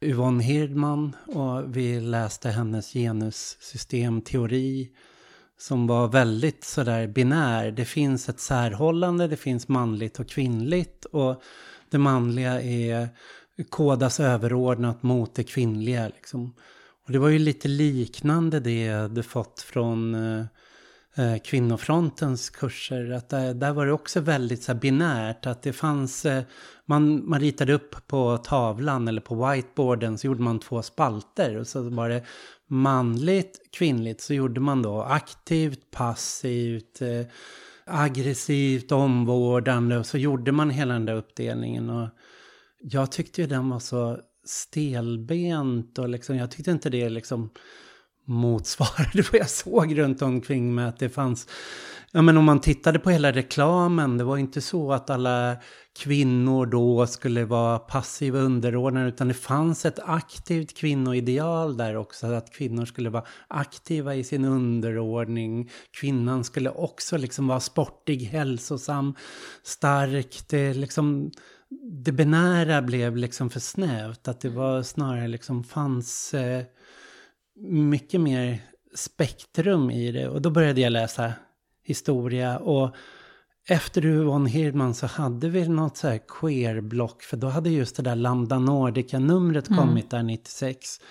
Yvonne Hirdman och vi läste hennes genussystemteori som var väldigt sådär binär. Det finns ett särhållande, det finns manligt och kvinnligt och det manliga är kodas överordnat mot det kvinnliga. Liksom. Och det var ju lite liknande det du fått från eh, eh kvinnofrontens kurser. Att där, där, var det också väldigt så här, binärt. Att det fanns, eh, man, man ritade upp på tavlan eller på whiteboarden så gjorde man två spalter. Och så var det manligt, kvinnligt. Så gjorde man då aktivt, passivt. Eh, aggressivt, omvårdande och så gjorde man hela den där uppdelningen. Och jag tyckte ju den var så stelbent och liksom, jag tyckte inte det liksom motsvarade [LAUGHS] vad jag såg runt omkring mig. Att det fanns, ja men om man tittade på hela reklamen, det var inte så att alla kvinnor då skulle vara passiva underordnade utan det fanns ett aktivt kvinnoideal där också. Att kvinnor skulle vara aktiva i sin underordning. Kvinnan skulle också liksom vara sportig, hälsosam, stark. Det, liksom, det binära blev liksom för snävt. Att det var snarare liksom fanns eh, mycket mer spektrum i det. Och då började jag läsa historia och efter Yvonne Hirdman så hade vi något så här queer-block. För då hade just det där Lambda Nordica-numret mm. kommit där 96.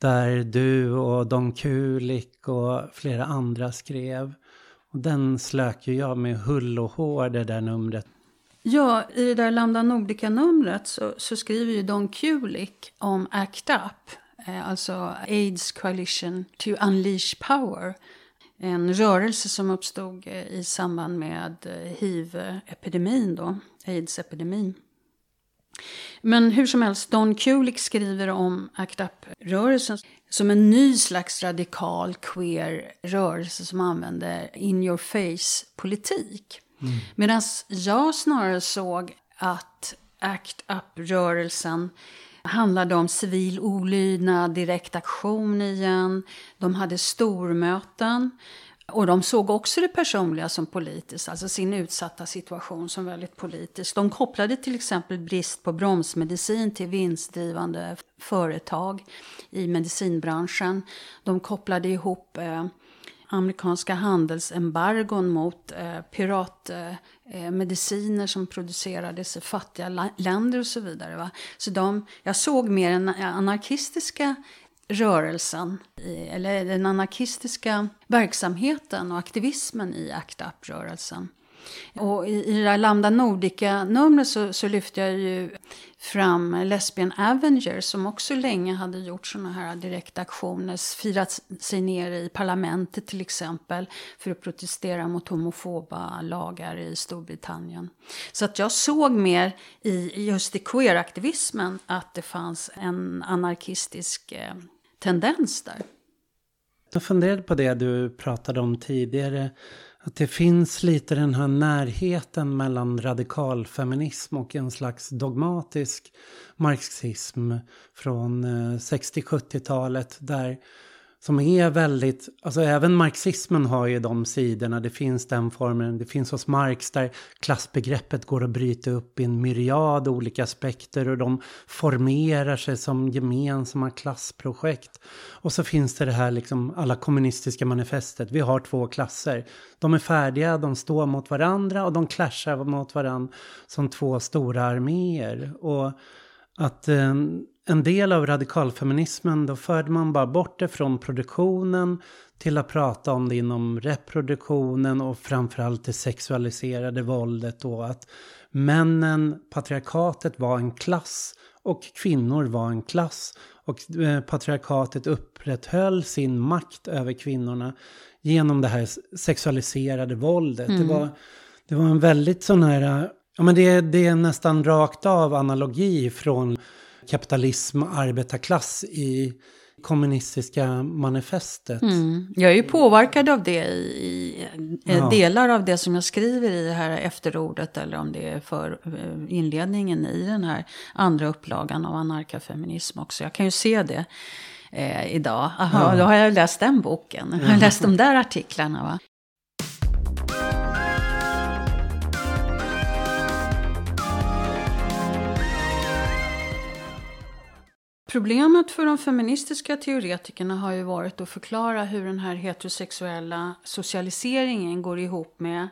Där du och Don Kulik och flera andra skrev. Och den slök ju jag med hull och hår det där numret. Ja, i det där Lambda Nordica-numret så, så, skriver ju Don Kulik om ACT UP. Eh, alltså AIDS Coalition to Unleash Power en rörelse som uppstod eh, i samband med eh, hiv-epidemin, då, aids-epidemin. Men hur som helst, Don Kulik skriver om ACT UP-rörelsen som en ny slags radikal queer rörelse som använder in your face-politik. Mm. Medan jag snarare såg att ACT UP-rörelsen handlade om civil olydnad, direktaktion igen. De hade stormöten. Och de såg också det personliga som politiskt, alltså sin utsatta situation som väldigt politisk. De kopplade till exempel brist på bromsmedicin till vinstdrivande företag i medicinbranschen. De kopplade ihop eh, amerikanska handelsembargon mot eh, piratmediciner eh, eh som producerades i fattiga länder och så vidare. Va? Så de, jag såg mer den anarkistiska rörelsen, eller den anarkistiska verksamheten och aktivismen i ACT UP-rörelsen. Och i, i det där Lambda Nordica-numret så, så lyfte jag ju fram Lesbian Avengers som också länge hade gjort sådana här direktaktioner, firat sig ner i parlamentet till exempel för att protestera mot homofoba lagar i Storbritannien. Så att jag såg mer i just i queeraktivismen att det fanns en anarkistisk eh, tendens där. Jag funderade på det du pratade om tidigare att det finns lite den här närheten mellan radikalfeminism och en slags dogmatisk marxism från eh, 60-70-talet där som är väldigt, alltså även marxismen har ju de sidorna, det finns den formen, det finns hos Marx där klassbegreppet går att bryta upp i en myriad olika aspekter och de formerar sig som gemensamma klassprojekt. Och så finns det det här liksom alla kommunistiska manifestet, vi har två klasser. De är färdiga, de står mot varandra och de clashar mot varandra som två stora arméer. Och att eh, en del av radikalfeminismen då förde man bara bort det från produktionen till att prata om det inom reproduktionen och framförallt det sexualiserade våldet då att männen, patriarkatet var en klass och kvinnor var en klass och eh, patriarkatet upprätthöll sin makt över kvinnorna genom det här sexualiserade våldet. Mm. Det, var, det var en väldigt sån här, ja men det, det är nästan rakt av analogi från kapitalism och arbetarklass i kommunistiska manifestet. Mm. Jag är ju påverkad av det i, i ja. delar av det som jag skriver i det här efterordet eller om det är för eh, inledningen i den här andra upplagan av anarkafeminism också. Jag kan ju se det eh, idag. Aha, ja. Då har jag läst den boken, jag har läst de där artiklarna. Va? Problemet för de feministiska teoretikerna har ju varit att förklara hur den här heterosexuella socialiseringen går ihop med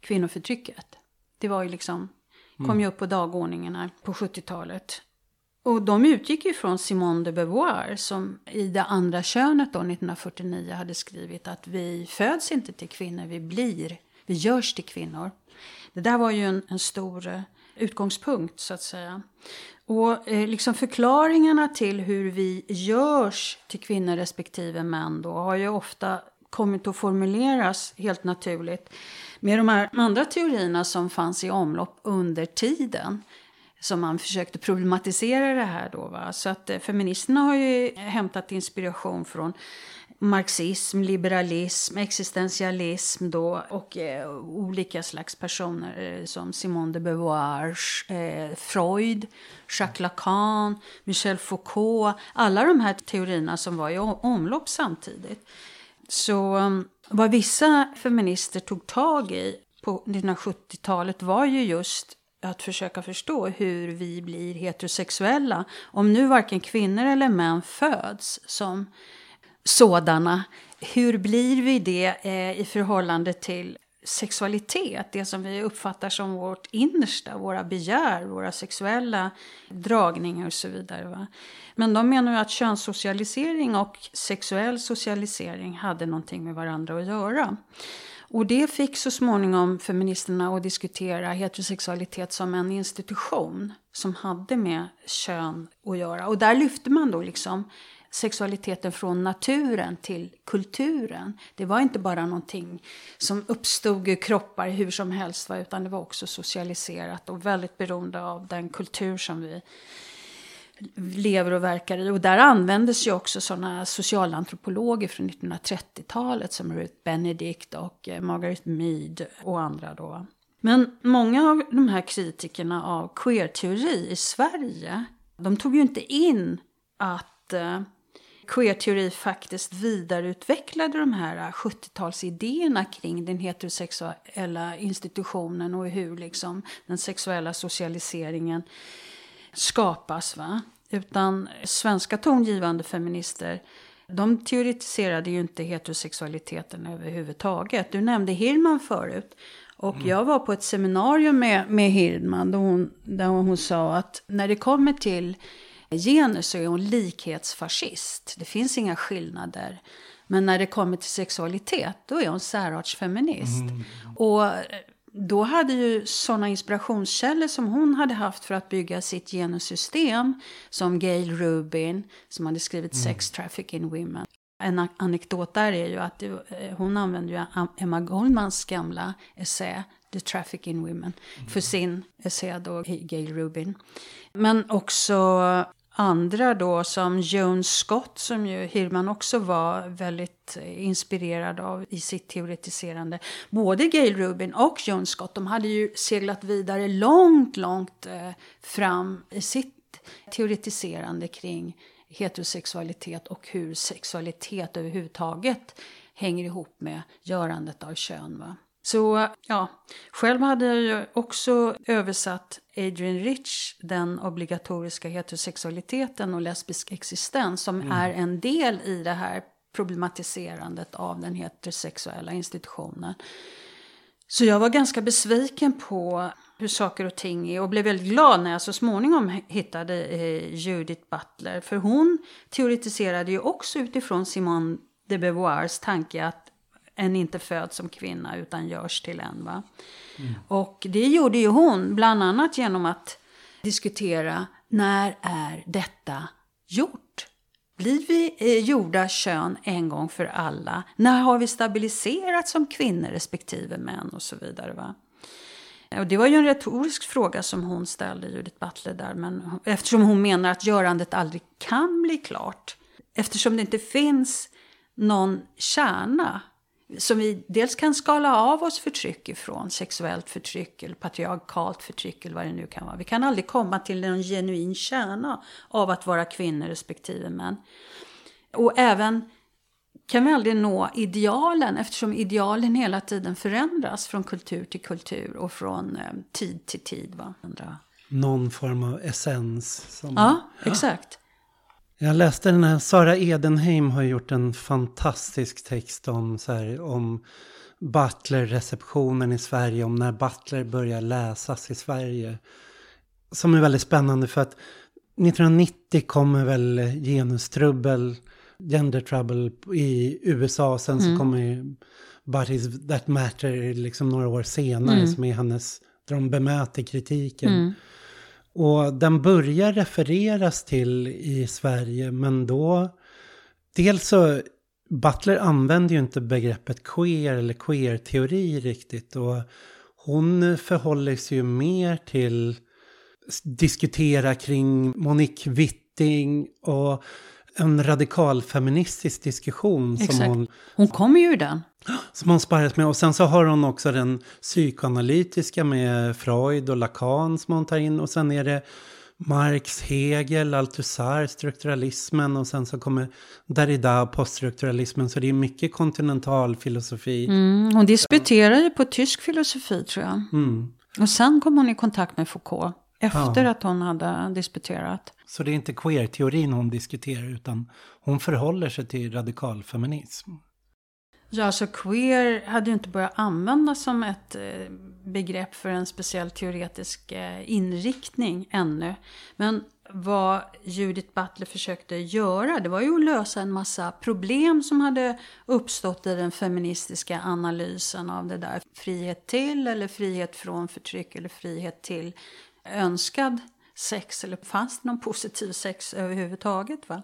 kvinnoförtrycket. Det var ju liksom, kom ju mm. upp på dagordningen här på 70-talet. Och de utgick ju från Simone de Beauvoir som i Det andra könet då 1949 hade skrivit att vi föds inte till kvinnor, vi blir, vi görs till kvinnor. Det där var ju en, en stor eh, utgångspunkt så att säga. Och eh, liksom förklaringarna till hur vi görs till kvinnor respektive män då har ju ofta kommit att formuleras helt naturligt med de här andra teorierna som fanns i omlopp under tiden som man försökte problematisera det här då. Va? Så att eh, feministerna har ju hämtat inspiration från marxism, liberalism, existentialism då och eh, olika slags personer eh, som Simone de Beauvoir, eh, Freud, Jacques Lacan, Michel Foucault. Alla de här teorierna som var i omlopp samtidigt. Så mm, vad vissa feminister tog tag i på 1970-talet var ju just att försöka förstå hur vi blir heterosexuella. Om nu varken kvinnor eller män föds som sådana. Hur blir vi det eh, i förhållande till sexualitet, det som vi uppfattar som vårt innersta, våra begär, våra sexuella dragningar och så vidare. Va? Men de menar ju att könssocialisering och sexuell socialisering hade någonting med varandra att göra. Och det fick så småningom feministerna att diskutera heterosexualitet som en institution som hade med kön att göra. Och där lyfte man då liksom sexualiteten från naturen till kulturen. Det var inte bara någonting som uppstod ur kroppar hur som helst, utan det var också socialiserat och väldigt beroende av den kultur som vi lever och verkar i. Och där användes ju också sådana socialantropologer från 1930-talet som Ruth Benedict och eh, Margaret Mead och andra då. Men många av de här kritikerna av queer-teori i Sverige, de tog ju inte in att eh, queer-teori faktiskt vidareutvecklade de här 70-talsidéerna kring den heterosexuella institutionen och hur liksom den sexuella socialiseringen skapas. Va? Utan svenska tongivande feminister de teoretiserade ju inte heterosexualiteten överhuvudtaget. Du nämnde Hirman förut. Och mm. jag var på ett seminarium med, med Hirdman där hon, där hon sa att när det kommer till genus så är hon likhetsfascist. Det finns inga skillnader. Men när det kommer till sexualitet, då är hon särartsfeminist. Mm. Och då hade ju sådana inspirationskällor som hon hade haft för att bygga sitt genussystem, som Gail Rubin, som hade skrivit mm. Sex Trafficking Women. En anekdot där är ju att eh, hon använde ju Emma Goldmans gamla essä The Trafficking Women för sin essä då, Gail Rubin. Men också andra då som Joan Scott som ju Hirman också var väldigt inspirerad av i sitt teoretiserande. Både Gail Rubin och Joan Scott de hade ju seglat vidare långt, långt eh, fram i sitt teoretiserande kring heterosexualitet och hur sexualitet överhuvudtaget hänger ihop med görandet av kön. Va? Så ja, själv hade jag ju också översatt Adrian Rich, den obligatoriska heterosexualiteten och lesbisk existens som mm. är en del i det här problematiserandet av den heterosexuella institutionen. Så jag var ganska besviken på hur saker och ting är och blev väldigt glad när jag så småningom hittade eh, Judith Butler. För hon teoretiserade ju också utifrån Simone de Beauvoirs tanke att en inte föds som kvinna utan görs till en. Va? Mm. Och det gjorde ju hon, bland annat genom att diskutera när är detta gjort? Blir vi eh, gjorda kön en gång för alla? När har vi stabiliserat som kvinnor respektive män och så vidare? Va? Och det var ju en retorisk fråga som hon ställde, Judith Butler, där. Men, eftersom hon menar att görandet aldrig kan bli klart. Eftersom det inte finns någon kärna som vi dels kan skala av oss förtryck ifrån, sexuellt förtryck eller patriarkalt förtryck eller vad det nu kan vara. Vi kan aldrig komma till en genuin kärna av att vara kvinnor respektive män. Och även kan vi aldrig nå idealen eftersom idealen hela tiden förändras från kultur till kultur och från eh, tid till tid. Va? Någon form av essens. Som... Ja, exakt. Jag läste den här, Sara Edenheim har gjort en fantastisk text om, så här, om Butler-receptionen i Sverige, om när Butler börjar läsas i Sverige. Som är väldigt spännande för att 1990 kommer väl genustrubbel, gender trouble i USA, sen mm. så kommer But That Matter liksom några år senare mm. som är hennes, där de bemöter kritiken. Mm. Och den börjar refereras till i Sverige, men då... Dels så, Butler använder ju inte begreppet queer eller queer-teori riktigt. Och hon förhåller sig ju mer till diskutera kring Monique Witting och en radikal feministisk diskussion. Exakt. Som hon, hon kommer ju ur den. Som hon sparrat med. Och sen så har hon också den psykoanalytiska med Freud och Lacan som hon tar in. Och sen är det Marx, Hegel, Althusser, strukturalismen och sen så kommer Derrida, poststrukturalismen. Så det är mycket kontinental filosofi. Mm, hon disputerar ju på tysk filosofi tror jag. Mm. Och sen kom hon i kontakt med Foucault. Efter ja. att hon hade disputerat. Så det är inte queer-teorin hon diskuterar utan hon förhåller sig till radikalfeminism. Ja, så queer hade ju inte börjat användas som ett eh, begrepp för en speciell teoretisk eh, inriktning ännu. Men vad Judith Butler försökte göra, det var ju att lösa en massa problem som hade uppstått i den feministiska analysen av det där. Frihet till eller frihet från förtryck eller frihet till önskad sex eller fanns det någon positiv sex överhuvudtaget. Va?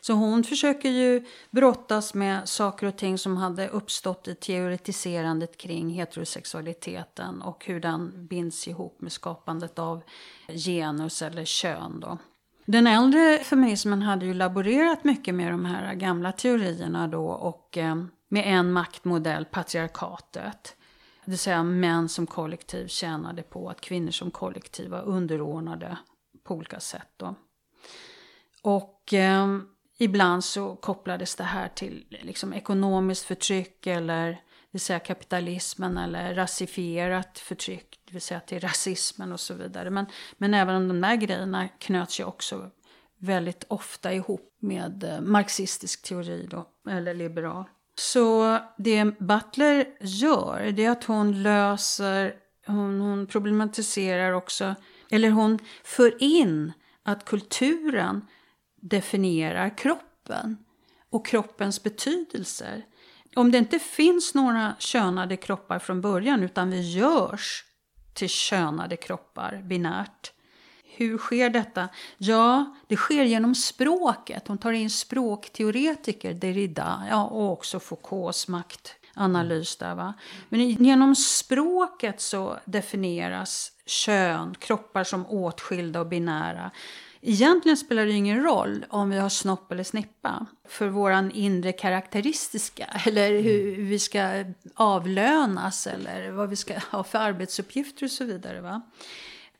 Så hon försöker ju brottas med saker och ting som hade uppstått i teoretiserandet kring heterosexualiteten och hur den binds ihop med skapandet av genus eller kön. Då. Den äldre feminismen hade ju laborerat mycket med de här gamla teorierna då och eh, med en maktmodell, patriarkatet. Det vill säga män som kollektiv tjänade på att kvinnor som kollektiv var underordnade på olika sätt. Då. Och eh, ibland så kopplades det här till liksom, ekonomiskt förtryck eller det vill säga kapitalismen eller rasifierat förtryck, det vill säga till rasismen och så vidare. Men, men även de där grejerna knöts ju också väldigt ofta ihop med eh, marxistisk teori då, eller liberal. Så det Butler gör, det är att hon löser, hon, hon problematiserar också eller hon för in att kulturen definierar kroppen och kroppens betydelser. Om det inte finns några könade kroppar från början utan vi görs till könade kroppar binärt. Hur sker detta? Ja, det sker genom språket. Hon tar in språkteoretiker, Derrida ja, och också Foucaults maktanalys. Där, va? Men genom språket så definieras kön, kroppar som åtskilda och binära. egentligen spelar det ingen roll om vi har snopp eller snippa. För våran inre karaktäristiska, [LAUGHS] eller hur vi ska avlönas eller vad vi ska ha för arbetsuppgifter och så vidare. Va?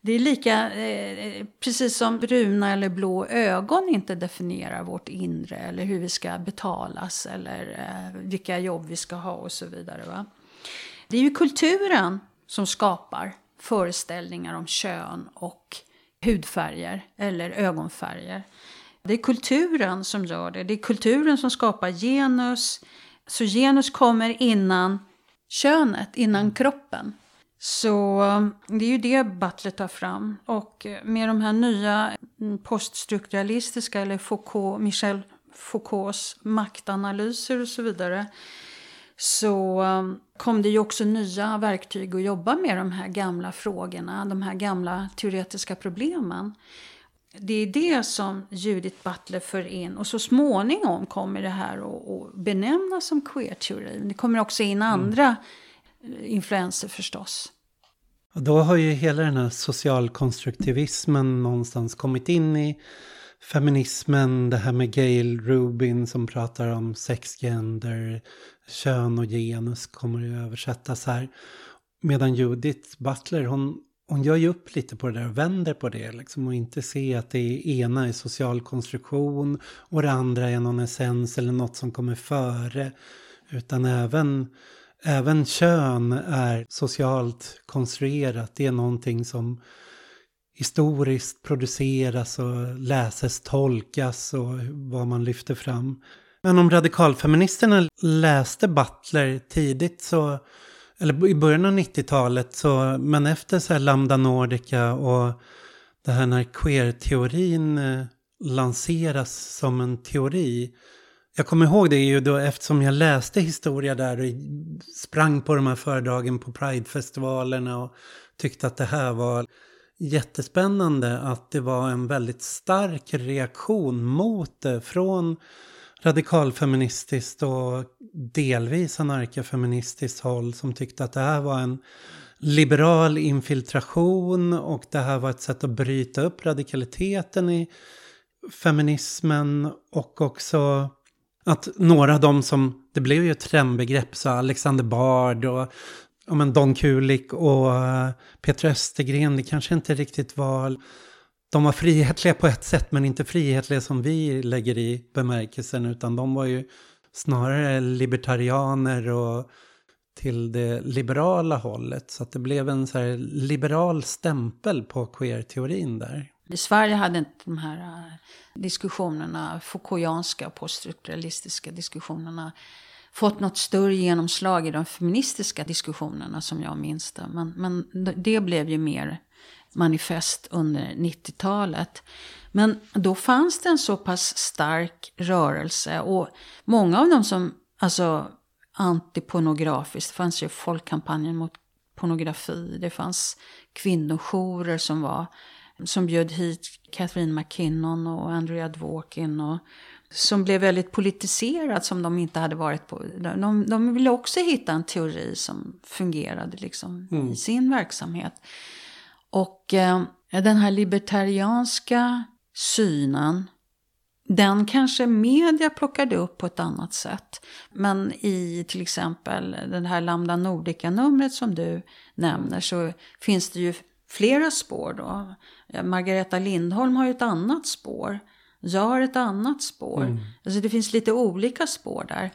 Det är lika, eh, precis som bruna eller blå ögon inte definierar vårt inre eller hur vi ska betalas eller eh, vilka jobb vi ska ha och så vidare. Va? Det är ju kulturen som skapar föreställningar om kön och hudfärger eller ögonfärger. Det är kulturen som gör det. Det är kulturen som skapar genus. Så genus kommer innan könet, innan kroppen. Så det är ju det Butler tar fram. Och med de här nya poststrukturalistiska eller Foucault, Michel Foucaults maktanalyser och så vidare så um, kom det ju också nya verktyg att jobba med de här gamla frågorna, de här gamla teoretiska problemen. Det är det som Judith Butler för in och så småningom kommer det här att benämnas som queer-teori. Det kommer också in mm. andra mm. influenser förstås. Och då har ju hela den här socialkonstruktivismen någonstans kommit in i feminismen, det här med Gail Rubin som pratar om sex, gender, kön och genus kommer ju översättas här. Medan Judith Butler, hon, hon gör ju upp lite på det där och vänder på det liksom och inte ser att det ena är social konstruktion och det andra är någon essens eller något som kommer före. Utan även, även kön är socialt konstruerat. Det är någonting som historiskt produceras och läses, tolkas och vad man lyfter fram. Men om radikalfeministerna läste Butler tidigt så, eller i början av 90-talet så, men efter så här Lambda Nordica och det här när queer-teorin eh, lanseras som en teori. Jag kommer ihåg det ju då eftersom jag läste historia där och sprang på de här föredragen på Pridefestivalerna och tyckte att det här var jättespännande att det var en väldigt stark reaktion mot det från radikalfeministiskt och delvis anarkafeministiskt håll som tyckte att det här var en liberal infiltration och det här var ett sätt att bryta upp radikaliteten i feminismen och också att några av dem som, det blev ju ett trendbegrepp, så Alexander Bard och ja, men Don Kulik och Petra Peter Östergren, det kanske inte riktigt var... De var frihetliga på ett sätt, men inte frihetliga som vi lägger i bemärkelsen, utan de var ju snarare libertarianer och till det liberala hållet. Så att det blev en så här liberal stämpel på queer-teorin där. I Sverige hade inte de här uh, diskussionerna, Foucaultianska och poststrukturalistiska diskussionerna fått något större genomslag i de feministiska diskussionerna som jag minns det. Men, men det blev ju mer manifest under 90-talet. Men då fanns det en så pass stark rörelse och många av dem som, alltså antipornografiskt, det fanns ju folkkampanjen mot pornografi, det fanns kvinnojourer som var, som bjöd hit Catherine McKinnon och Andrea Dworkin och som blev väldigt politiserad som de inte hade varit på. De, de ville också hitta en teori som fungerade liksom mm. i sin verksamhet. Och eh, den här libertarianska synen, den kanske media plockade upp på ett annat sätt. Men i till exempel det här Lambda Nordica-numret som du nämner så finns det ju flera spår då. Margareta Lindholm har ju ett annat spår. Jag har ett annat spår. Mm. Alltså det finns lite olika spår där.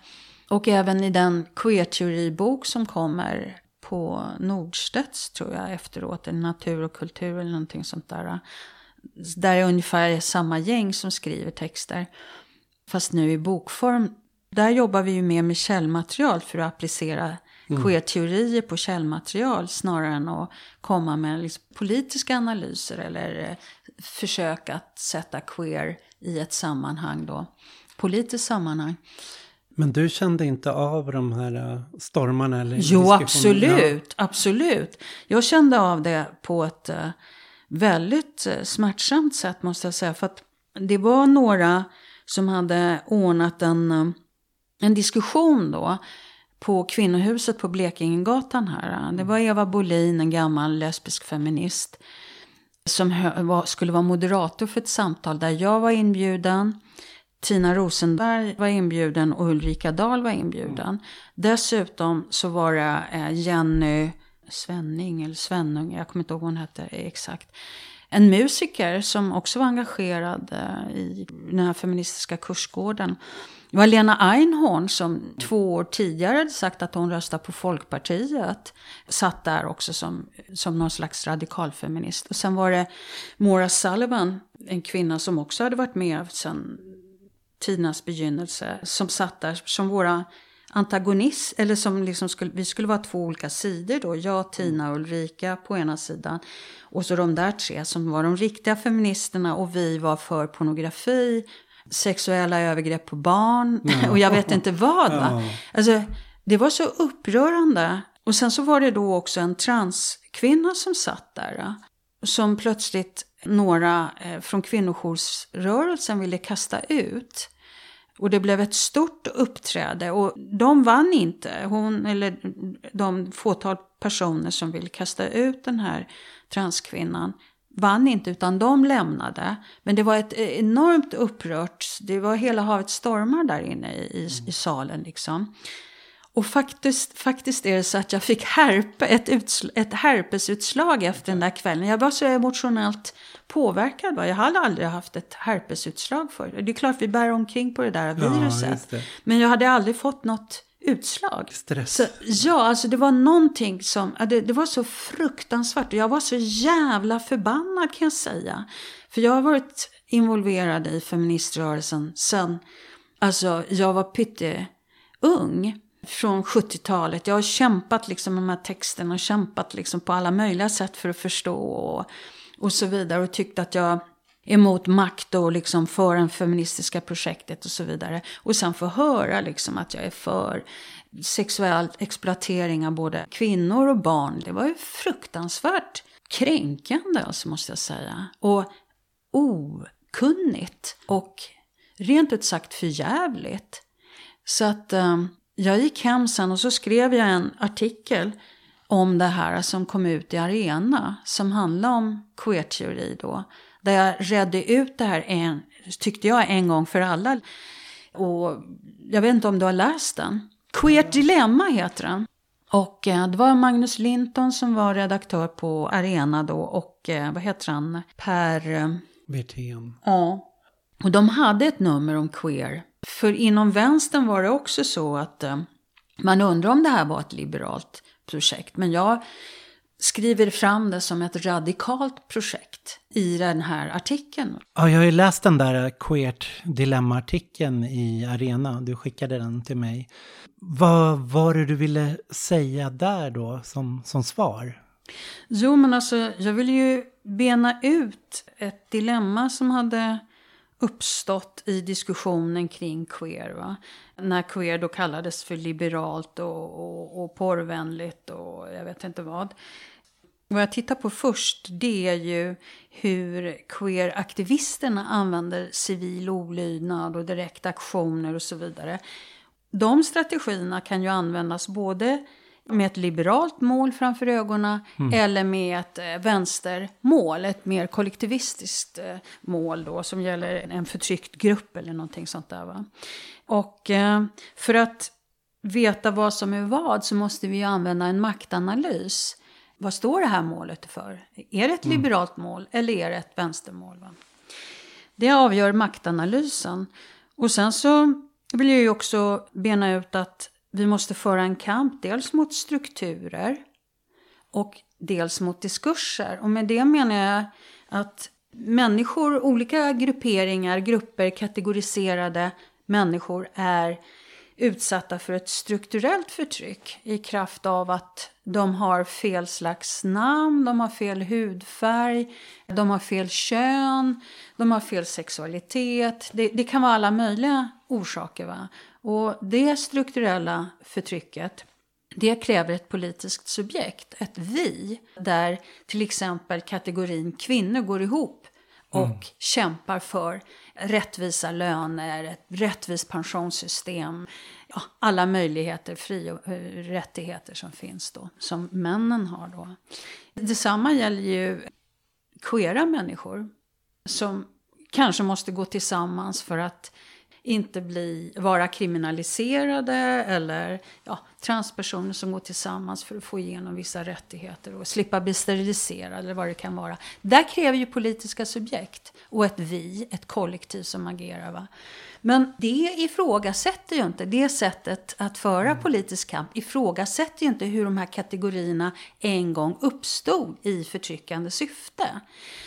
Och även i den queer-teoribok som kommer på Nordstedts tror jag efteråt, eller Natur och kultur eller någonting sånt där. Där är ungefär samma gäng som skriver texter. Fast nu i bokform. Där jobbar vi ju mer med källmaterial för att applicera mm. queer-teorier på källmaterial snarare än att komma med liksom politiska analyser eller försök att sätta queer i ett sammanhang då, politiskt sammanhang. Men du kände inte av de här äh, stormarna? Eller jo, absolut. Absolut. Jag kände av det på ett äh, väldigt smärtsamt sätt måste jag säga. För att det var några som hade ordnat en, en diskussion då på kvinnohuset på Blekingegatan här. Det var Eva Bolin, en gammal lesbisk feminist som skulle vara moderator för ett samtal där jag var inbjuden. Tina Rosenberg var inbjuden och Ulrika Dahl var inbjuden. Dessutom så var det eh, Jenny Svenning, eller Svennung, jag kommer inte ihåg vad hon hette exakt. En musiker som också var engagerad eh, i den här feministiska kursgården. Det var Lena Einhorn som två år tidigare hade sagt att hon röstar på Folkpartiet. Satt där också som, som någon slags radikalfeminist. Och sen var det Mora Sullivan, en kvinna som också hade varit med sedan tidernas begynnelse. Som satt där som våra antagonist, eller som liksom skulle, vi skulle vara två olika sidor då. Jag, Tina och Ulrika på ena sidan. Och så de där tre som var de riktiga feministerna och vi var för pornografi, sexuella övergrepp på barn ja. [LAUGHS] och jag vet inte vad. Va? Alltså, det var så upprörande. Och sen så var det då också en transkvinna som satt där. Som plötsligt några eh, från kvinnojoursrörelsen ville kasta ut. Och det blev ett stort uppträde och de vann inte. Hon, eller de fåtal personer som ville kasta ut den här transkvinnan vann inte utan de lämnade. Men det var ett enormt upprört, det var hela havet stormar där inne i, i, i salen liksom. Och faktiskt, faktiskt är det så att jag fick herpe, ett, utsl, ett herpesutslag efter den där kvällen. Jag var så emotionellt påverkad. Va? Jag hade aldrig haft ett herpesutslag för. Det är klart vi bär omkring på det där viruset. Ja, men jag hade aldrig fått något utslag. Stress. Så, ja, alltså det var någonting som, det, det var så fruktansvärt. Och jag var så jävla förbannad kan jag säga. För jag har varit involverad i feministrörelsen sen, alltså jag var pytteung från 70-talet. Jag har kämpat liksom med de här texterna och kämpat liksom på alla möjliga sätt för att förstå och, och så vidare. Och tyckt att jag emot makt och liksom för det feministiska projektet och så vidare. Och sen få höra liksom att jag är för sexuell exploatering av både kvinnor och barn. Det var ju fruktansvärt kränkande alltså måste jag säga. Och okunnigt och rent ut sagt förjävligt. Så att um, jag gick hem sen och så skrev jag en artikel om det här som kom ut i Arena. Som handlade om queer-teori då. Där jag redde ut det här, en, tyckte jag, en gång för alla. Och jag vet inte om du har läst den. Queer Dilemma heter den. Och eh, det var Magnus Linton som var redaktör på Arena då. Och eh, vad heter han? Per... Eh, Wirtén. Ja. Och de hade ett nummer om queer. För inom vänstern var det också så att man undrar om det här var ett liberalt projekt. Men jag skriver fram det som ett radikalt projekt i den här artikeln. Ja, jag har ju läst den där Queert Dilemma-artikeln i Arena. Du skickade den till mig. Vad var det du ville säga där då som, som svar? Jo, men alltså jag ville ju bena ut ett dilemma som hade uppstått i diskussionen kring queer. Va? När queer då kallades för liberalt och, och, och porrvänligt och jag vet inte vad. Vad jag tittar på först det är ju hur queer-aktivisterna använder civil olydnad och direkta aktioner och så vidare. De strategierna kan ju användas både med ett liberalt mål framför ögonen mm. eller med ett eh, vänstermål, ett mer kollektivistiskt eh, mål då som gäller en förtryckt grupp eller någonting sånt där. Va? Och eh, för att veta vad som är vad så måste vi ju använda en maktanalys. Vad står det här målet för? Är det ett mm. liberalt mål eller är det ett vänstermål? Va? Det avgör maktanalysen. Och sen så vill jag ju också bena ut att vi måste föra en kamp dels mot strukturer och dels mot diskurser. Och med det menar jag att människor, olika grupperingar, grupper, kategoriserade människor är utsatta för ett strukturellt förtryck i kraft av att de har fel slags namn, de har fel hudfärg, de har fel kön, de har fel sexualitet. Det, det kan vara alla möjliga orsaker. Va? Och det strukturella förtrycket det kräver ett politiskt subjekt, ett vi, där till exempel kategorin kvinnor går ihop Mm. och mm. kämpar för rättvisa löner, ett rättvist pensionssystem, ja, alla möjligheter, fri och rättigheter som finns då, som männen har då. Detsamma gäller ju queera människor som kanske måste gå tillsammans för att inte bli, vara kriminaliserade eller ja, transpersoner som går tillsammans för att få igenom vissa rättigheter och slippa bli steriliserade eller vad det kan vara. Där kräver ju politiska subjekt och ett vi, ett kollektiv som agerar. Va? Men det ifrågasätter ju inte, det sättet att föra mm. politisk kamp ifrågasätter ju inte hur de här kategorierna en gång uppstod i förtryckande syfte.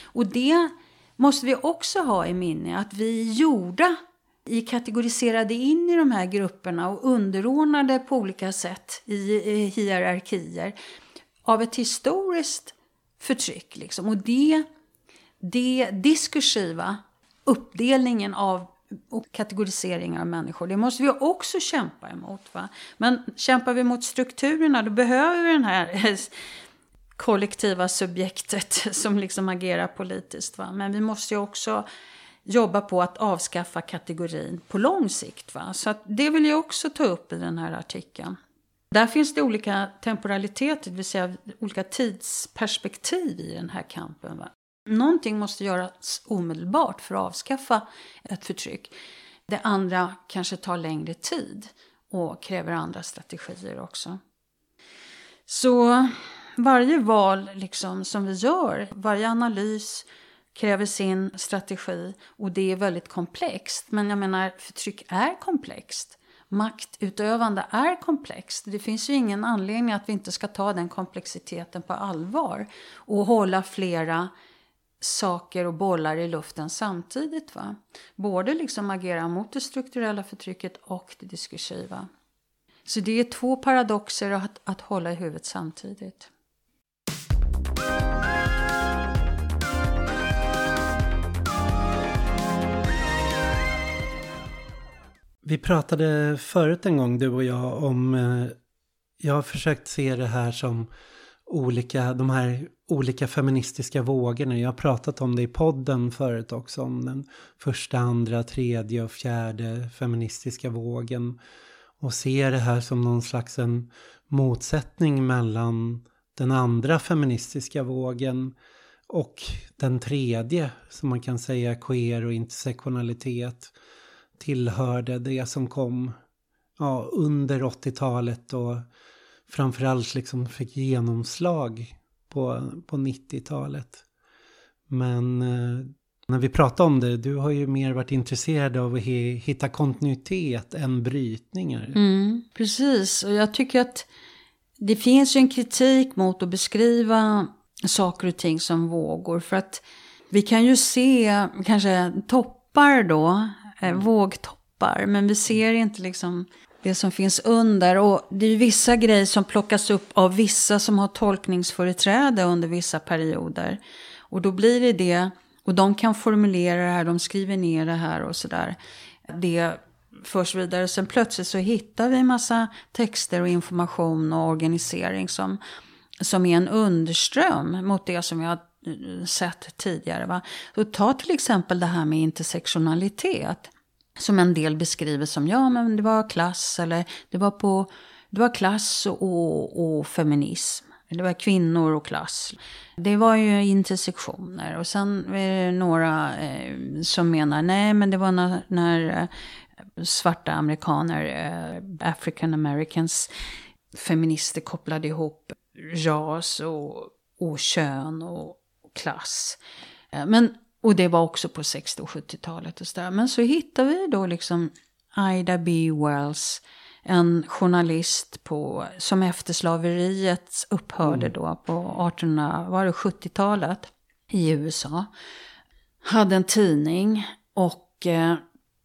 Och det måste vi också ha i minne, att vi gjorda vi kategoriserade in i de här grupperna och underordnade på olika sätt i hierarkier av ett historiskt förtryck. Liksom. Och det, det diskursiva uppdelningen av och kategoriseringar av människor. Det måste vi också kämpa emot. Va? Men kämpar vi mot strukturerna då behöver vi den här [LAUGHS] kollektiva subjektet som liksom agerar politiskt. Va? Men vi måste ju också jobba på att avskaffa kategorin på lång sikt. Va? Så det vill jag också ta upp i den här artikeln. Där finns det olika temporaliteter, det vill säga olika tidsperspektiv i den här kampen. Va? Någonting måste göras omedelbart för att avskaffa ett förtryck. Det andra kanske tar längre tid och kräver andra strategier också. Så varje val liksom som vi gör, varje analys kräver sin strategi och det är väldigt komplext. Men jag menar, förtryck är komplext. Maktutövande är komplext. Det finns ju ingen anledning att vi inte ska ta den komplexiteten på allvar och hålla flera saker och bollar i luften samtidigt. Va? Både liksom agera mot det strukturella förtrycket och det diskursiva. Så det är två paradoxer att, att hålla i huvudet samtidigt. Vi pratade förut en gång, du och jag, om... Eh, jag har försökt se det här som olika, de här olika feministiska vågorna. Jag har pratat om det i podden förut också, om den första, andra, tredje och fjärde feministiska vågen. Och se det här som någon slags en motsättning mellan den andra feministiska vågen och den tredje, som man kan säga queer och intersektionalitet tillhörde det som kom ja, under 80-talet och framförallt liksom fick genomslag på, på 90-talet. Men eh, när vi pratar om det, du har ju mer varit intresserad av att hitta kontinuitet än brytningar. Mm, precis, och jag tycker att det finns ju en kritik mot att beskriva saker och ting som vågor. För att vi kan ju se kanske toppar då, eh, mm. vågtoppar, men vi ser inte liksom det som finns under. Och det är ju vissa grejer som plockas upp av vissa som har tolkningsföreträde under vissa perioder. Och då blir det det, och de kan formulera det här, de skriver ner det här och sådär. Det förs vidare. Sen plötsligt så hittar vi en massa texter och information och organisering som, som är en underström mot det som vi har sett tidigare. Va? Så ta till exempel det här med intersektionalitet som en del beskriver som ja men det var klass eller det var på det var klass och, och feminism. Det var kvinnor och klass. Det var ju intersektioner. Och sen är det några eh, som menar nej men det var när, när eh, svarta amerikaner, eh, African Americans, feminister kopplade ihop ras och, och kön och, och klass. Eh, men och det var också på 60 och 70-talet och sådär. Men så hittade vi då liksom Ida B. Wells, en journalist på, som efter slaveriet upphörde mm. då på 1870-talet i USA. Hade en tidning och eh,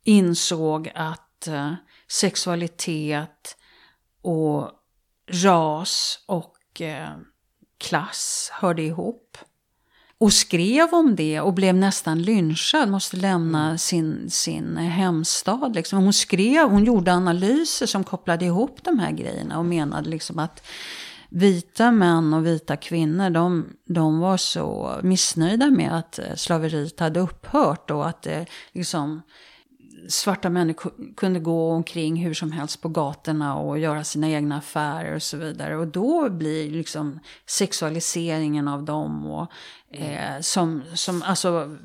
insåg att eh, sexualitet och ras och eh, klass hörde ihop. Och skrev om det och blev nästan lynchad, måste lämna mm. sin, sin hemstad. Liksom. Hon skrev, hon gjorde analyser som kopplade ihop de här grejerna och menade liksom att vita män och vita kvinnor, de, de var så missnöjda med att slaveriet hade upphört och att det liksom svarta människor kunde gå omkring hur som helst på gatorna och göra sina egna affärer och så vidare. Och då blir liksom sexualiseringen av dem och eh, som, som, alltså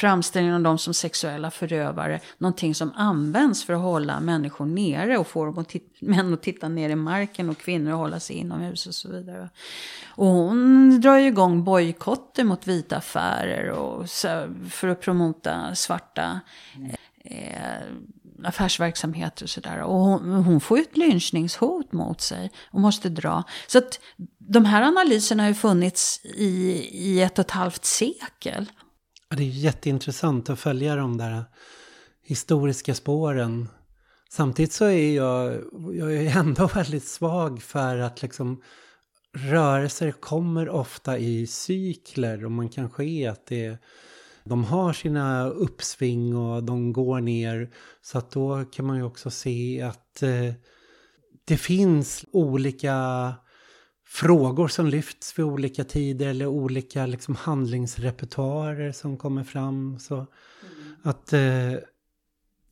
framställningen av dem som sexuella förövare någonting som används för att hålla människor nere och få dem att män att titta ner i marken och kvinnor att hålla sig inomhus och så vidare. Och hon drar ju igång bojkotter mot vita affärer och för att promota svarta eh, affärsverksamheter och sådär. Och hon, hon, får ju ett lynchningshot mot sig och måste dra. Så att de här analyserna har ju funnits i, i ett och ett halvt sekel. Ja, det är jätteintressant att följa de där historiska spåren. Samtidigt så är jag, jag är ändå [LAUGHS] väldigt svag för att liksom rörelser kommer ofta i cykler och man kanske är att det är de har sina uppsving och de går ner. Så att då kan man ju också se att eh, det finns olika frågor som lyfts vid olika tider eller olika liksom, handlingsrepertoarer som kommer fram. Så mm. att... Eh,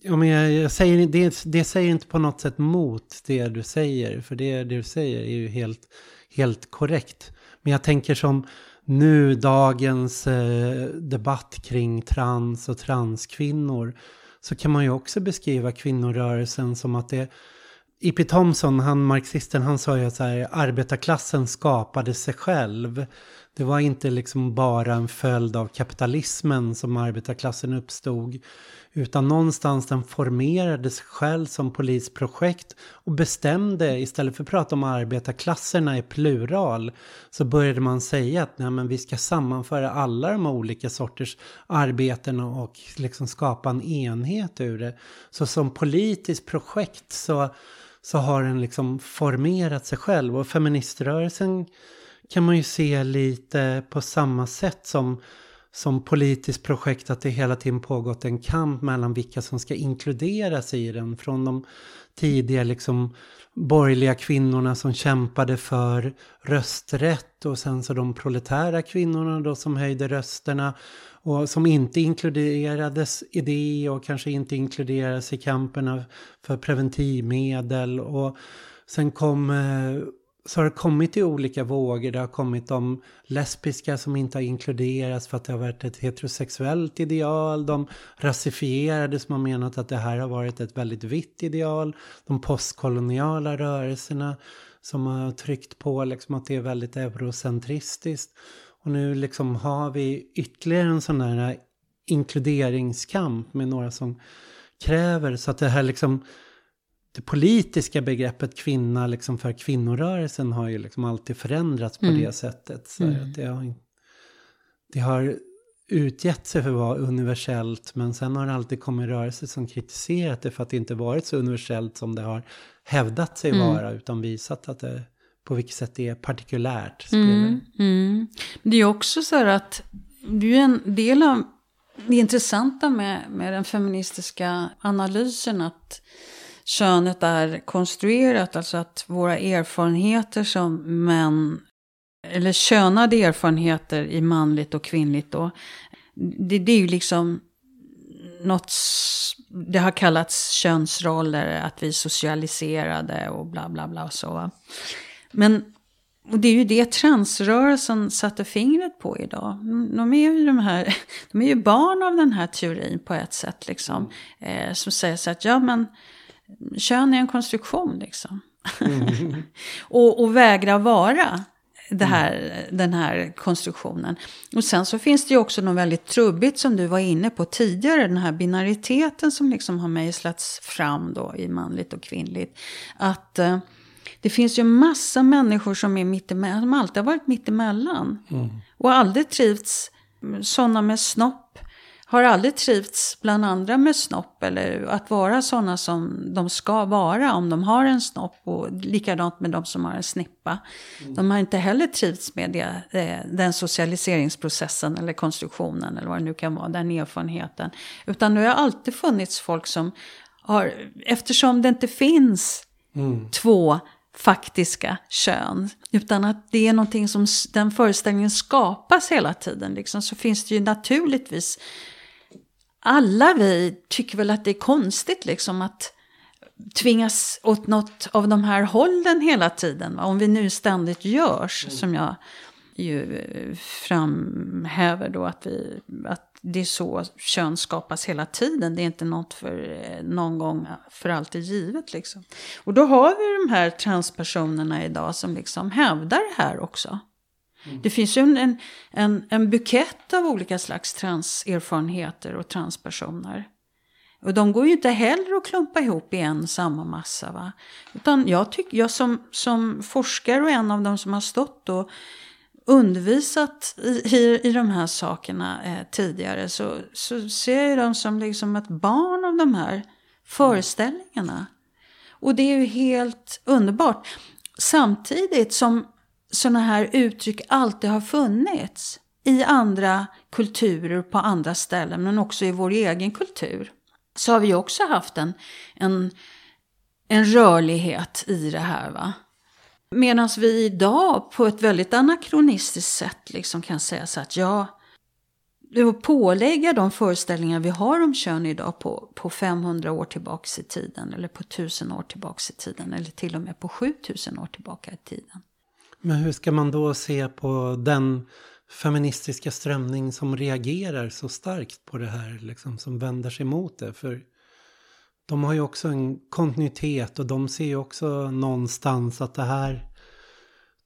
ja, men jag, jag, säger, det, det säger inte på något sätt mot det du säger, för det, det du säger är ju helt, helt korrekt. Men jag tänker som nu dagens eh, debatt kring trans och transkvinnor så kan man ju också beskriva kvinnorörelsen som att det E.P. Thompson, han marxisten, han sa ju att så här, arbetarklassen skapade sig själv. Det var inte liksom bara en följd av kapitalismen som arbetarklassen uppstod. Utan någonstans den formerade sig själv som polisprojekt och bestämde, istället för att prata om arbetarklasserna i plural, så började man säga att nej, men vi ska sammanföra alla de olika sorters arbeten och liksom skapa en enhet ur det. Så som politiskt projekt så så har den liksom formerat sig själv. Och feministrörelsen kan man ju se lite på samma sätt som, som politiskt projekt. Att det hela tiden pågått en kamp mellan vilka som ska inkluderas i den. Från de tidiga liksom borgerliga kvinnorna som kämpade för rösträtt och sen så de proletära kvinnorna då som höjde rösterna och som inte inkluderades i det och kanske inte inkluderades i kampen för preventivmedel. Och sen kom, eh, så har det kommit i olika vågor. Det har kommit de lesbiska som inte har inkluderats för att det har varit ett heterosexuellt ideal. De rasifierade som har menat att det här har varit ett väldigt vitt ideal. De postkoloniala rörelserna som har tryckt på liksom att det är väldigt eurocentristiskt. Och nu liksom har vi ytterligare en sån här inkluderingskamp med några som kräver så att det här liksom det politiska begreppet kvinna liksom för kvinnorörelsen har ju liksom alltid förändrats på mm. det sättet. Så mm. det, har, det har utgett sig för att vara universellt men sen har det alltid kommit rörelser som kritiserat det för att det inte varit så universellt som det har hävdat sig mm. vara utan visat att det på vilket sätt det är partikulärt. Mm, mm. Det är också så här att det är en del av det intressanta med, med den feministiska analysen att könet är konstruerat, alltså att våra erfarenheter som män, eller könade erfarenheter i manligt och kvinnligt då, det, det är ju liksom något, det har kallats könsroller, att vi socialiserade och bla bla bla och så. Men och det är ju det transrörelsen satte fingret på idag. De är ju, de här, de är ju barn av den här teorin på ett sätt. Liksom, eh, som säger så att ja, men kön är en konstruktion. Liksom. Mm. [LAUGHS] och, och vägra vara det här, mm. den här konstruktionen. Och sen så finns det ju också något väldigt trubbigt som du var inne på tidigare. Den här binariteten som liksom har mejslats fram då i manligt och kvinnligt. Att... Eh, det finns ju massa människor som är mittemellan, som alltid har varit mittemellan. Mm. Och aldrig trivts, sådana med snopp, har aldrig trivts bland andra med snopp. Eller att vara sådana som de ska vara om de har en snopp. Och likadant med de som har en snippa. Mm. De har inte heller trivts med det, eh, den socialiseringsprocessen eller konstruktionen eller vad det nu kan vara, den erfarenheten. Utan det har alltid funnits folk som har, eftersom det inte finns mm. två faktiska kön. Utan att det är någonting som den föreställningen skapas hela tiden. Liksom, så finns det ju naturligtvis alla vi tycker väl att det är konstigt liksom att tvingas åt något av de här hållen hela tiden. Va? Om vi nu ständigt görs, mm. som jag ju framhäver då att, vi, att det är så kön skapas hela tiden. Det är inte något för någon gång för alltid givet liksom. Och då har vi de här transpersonerna idag som liksom hävdar det här också. Mm. Det finns ju en, en, en bukett av olika slags transerfarenheter och transpersoner. Och de går ju inte heller att klumpa ihop i en samma massa. Va? Utan jag, tyck, jag som, som forskare och en av de som har stått och undervisat i, i, i de här sakerna eh, tidigare så, så ser jag dem som liksom ett barn av de här föreställningarna. Och det är ju helt underbart. Samtidigt som sådana här uttryck alltid har funnits i andra kulturer på andra ställen men också i vår egen kultur så har vi också haft en, en, en rörlighet i det här. va. Medan vi idag på ett väldigt anakronistiskt sätt liksom kan säga så att ja, pålägga de föreställningar vi har om kön idag på, på 500 år tillbaka i tiden eller på 1000 år tillbaka i tiden eller till och med på 7000 år tillbaka i tiden. Men hur ska man då se på den feministiska strömning som reagerar så starkt på det här, liksom, som vänder sig mot det. För de har ju också en kontinuitet och de ser ju också någonstans att det här...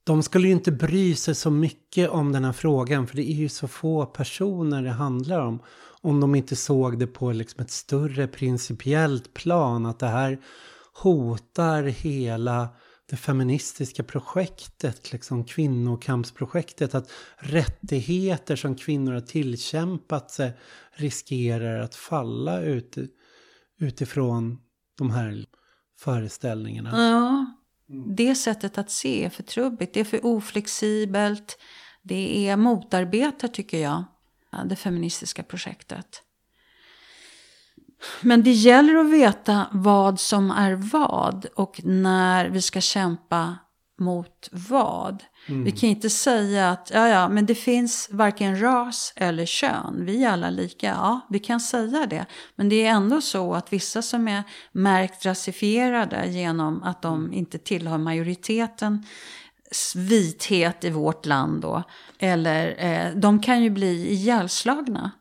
De skulle ju inte bry sig så mycket om den här frågan för det är ju så få personer det handlar om. Om de inte såg det på liksom ett större principiellt plan att det här hotar hela det feministiska projektet, liksom kvinnokampsprojektet, att rättigheter som kvinnor har tillkämpat sig riskerar att falla ut, utifrån de här föreställningarna. Ja, det sättet att se är för trubbigt, det är för oflexibelt, det är motarbetar tycker jag, det feministiska projektet. Men det gäller att veta vad som är vad och när vi ska kämpa mot vad. Mm. Vi kan inte säga att ja, ja, men det finns varken ras eller kön. Vi är alla lika. Ja, vi kan säga det. Men det är ändå så att vissa som är märkt rasifierade genom att de mm. inte tillhör majoriteten vithet i vårt land då. Eller eh, de kan ju bli ihjälslagna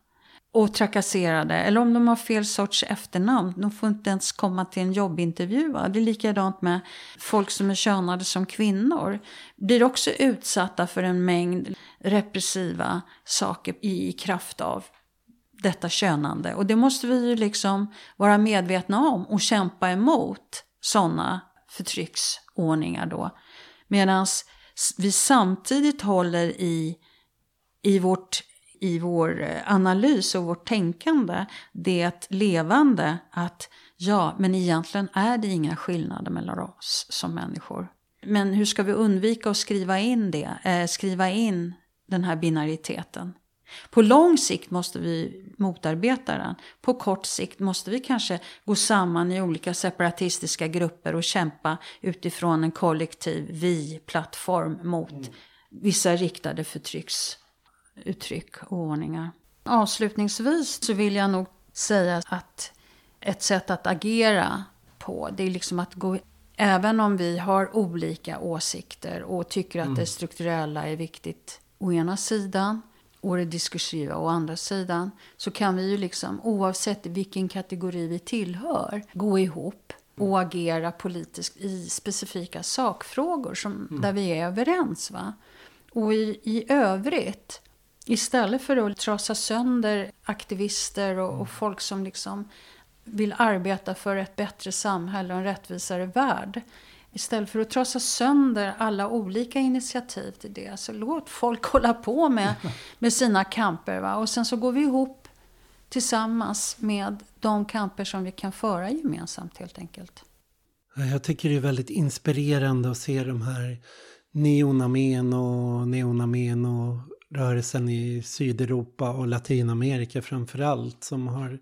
och trakasserade. Eller om de har fel sorts efternamn. De får inte ens komma till en jobbintervju. Va? Det är likadant med folk som är könade som kvinnor. Blir också utsatta för en mängd repressiva saker i kraft av detta könande. Och det måste vi ju liksom vara medvetna om och kämpa emot sådana förtrycksordningar då. Medan vi samtidigt håller i, i vårt i vår eh, analys och vårt tänkande det levande att ja, men egentligen är det inga skillnader mellan oss som människor. Men hur ska vi undvika att skriva in det, eh, skriva in den här binariteten? På lång sikt måste vi motarbeta den. På kort sikt måste vi kanske gå samman i olika separatistiska grupper och kämpa utifrån en kollektiv vi-plattform mot mm. vissa riktade förtrycks uttryck och ordningar. Avslutningsvis så vill jag nog säga att ett sätt att agera på, det är liksom att gå Även om vi har olika åsikter och tycker att mm. det strukturella är viktigt å ena sidan och det diskursiva å andra sidan så kan vi ju liksom oavsett vilken kategori vi tillhör gå ihop och agera politiskt i specifika sakfrågor som, mm. där vi är överens. Va? Och i, i övrigt Istället för att trasa sönder aktivister och, och, mm. folk som liksom vill arbeta för ett bättre samhälle och en rättvisare värld. Istället för att trasa sönder alla olika initiativ till det. Så låt folk [LAUGHS] hålla på med, [LAUGHS] med sina kamper. Va? Och sen så går vi ihop tillsammans med de kamper som vi kan föra gemensamt helt enkelt. Jag tycker det är väldigt inspirerande att se de här neonamen och neonamen och rörelsen i Sydeuropa och Latinamerika framför allt som har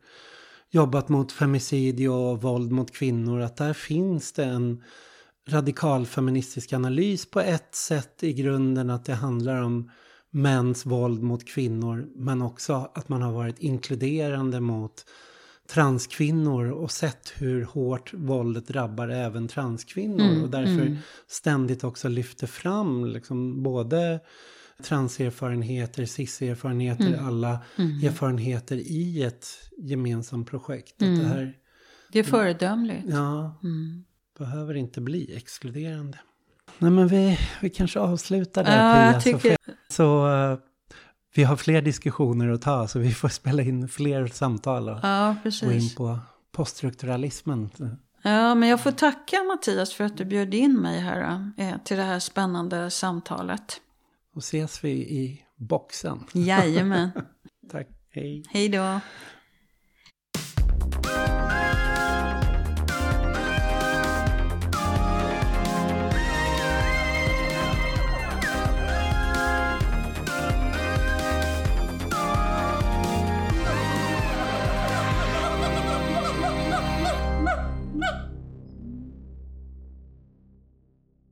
jobbat mot femicid och våld mot kvinnor. Att där finns det en radikal feministisk analys på ett sätt i grunden att det handlar om mäns våld mot kvinnor men också att man har varit inkluderande mot transkvinnor och sett hur hårt våldet drabbar även transkvinnor Mm, och därför mm. ständigt också lyfter fram liksom både transerfarenheter, cis-erfarenheter, Mm. alla Mm. erfarenheter i ett gemensamt projekt. Mm. Att det här Det är föredömligt. ja, Mm. behöver inte bli exkluderande. Nej men vi, vi kanske avslutar där Ja, Pia. jag Så, tycker... så eh, vi har fler diskussioner att ta så vi får spela in fler samtal och Ja, gå in på poststrukturalismen. Ja, men jag får tacka Mattias för att du bjöd in mig här eh, till det här spännande samtalet. Och ses vi i boxen. Jajamän. [LAUGHS] Tack, hej. Hej då.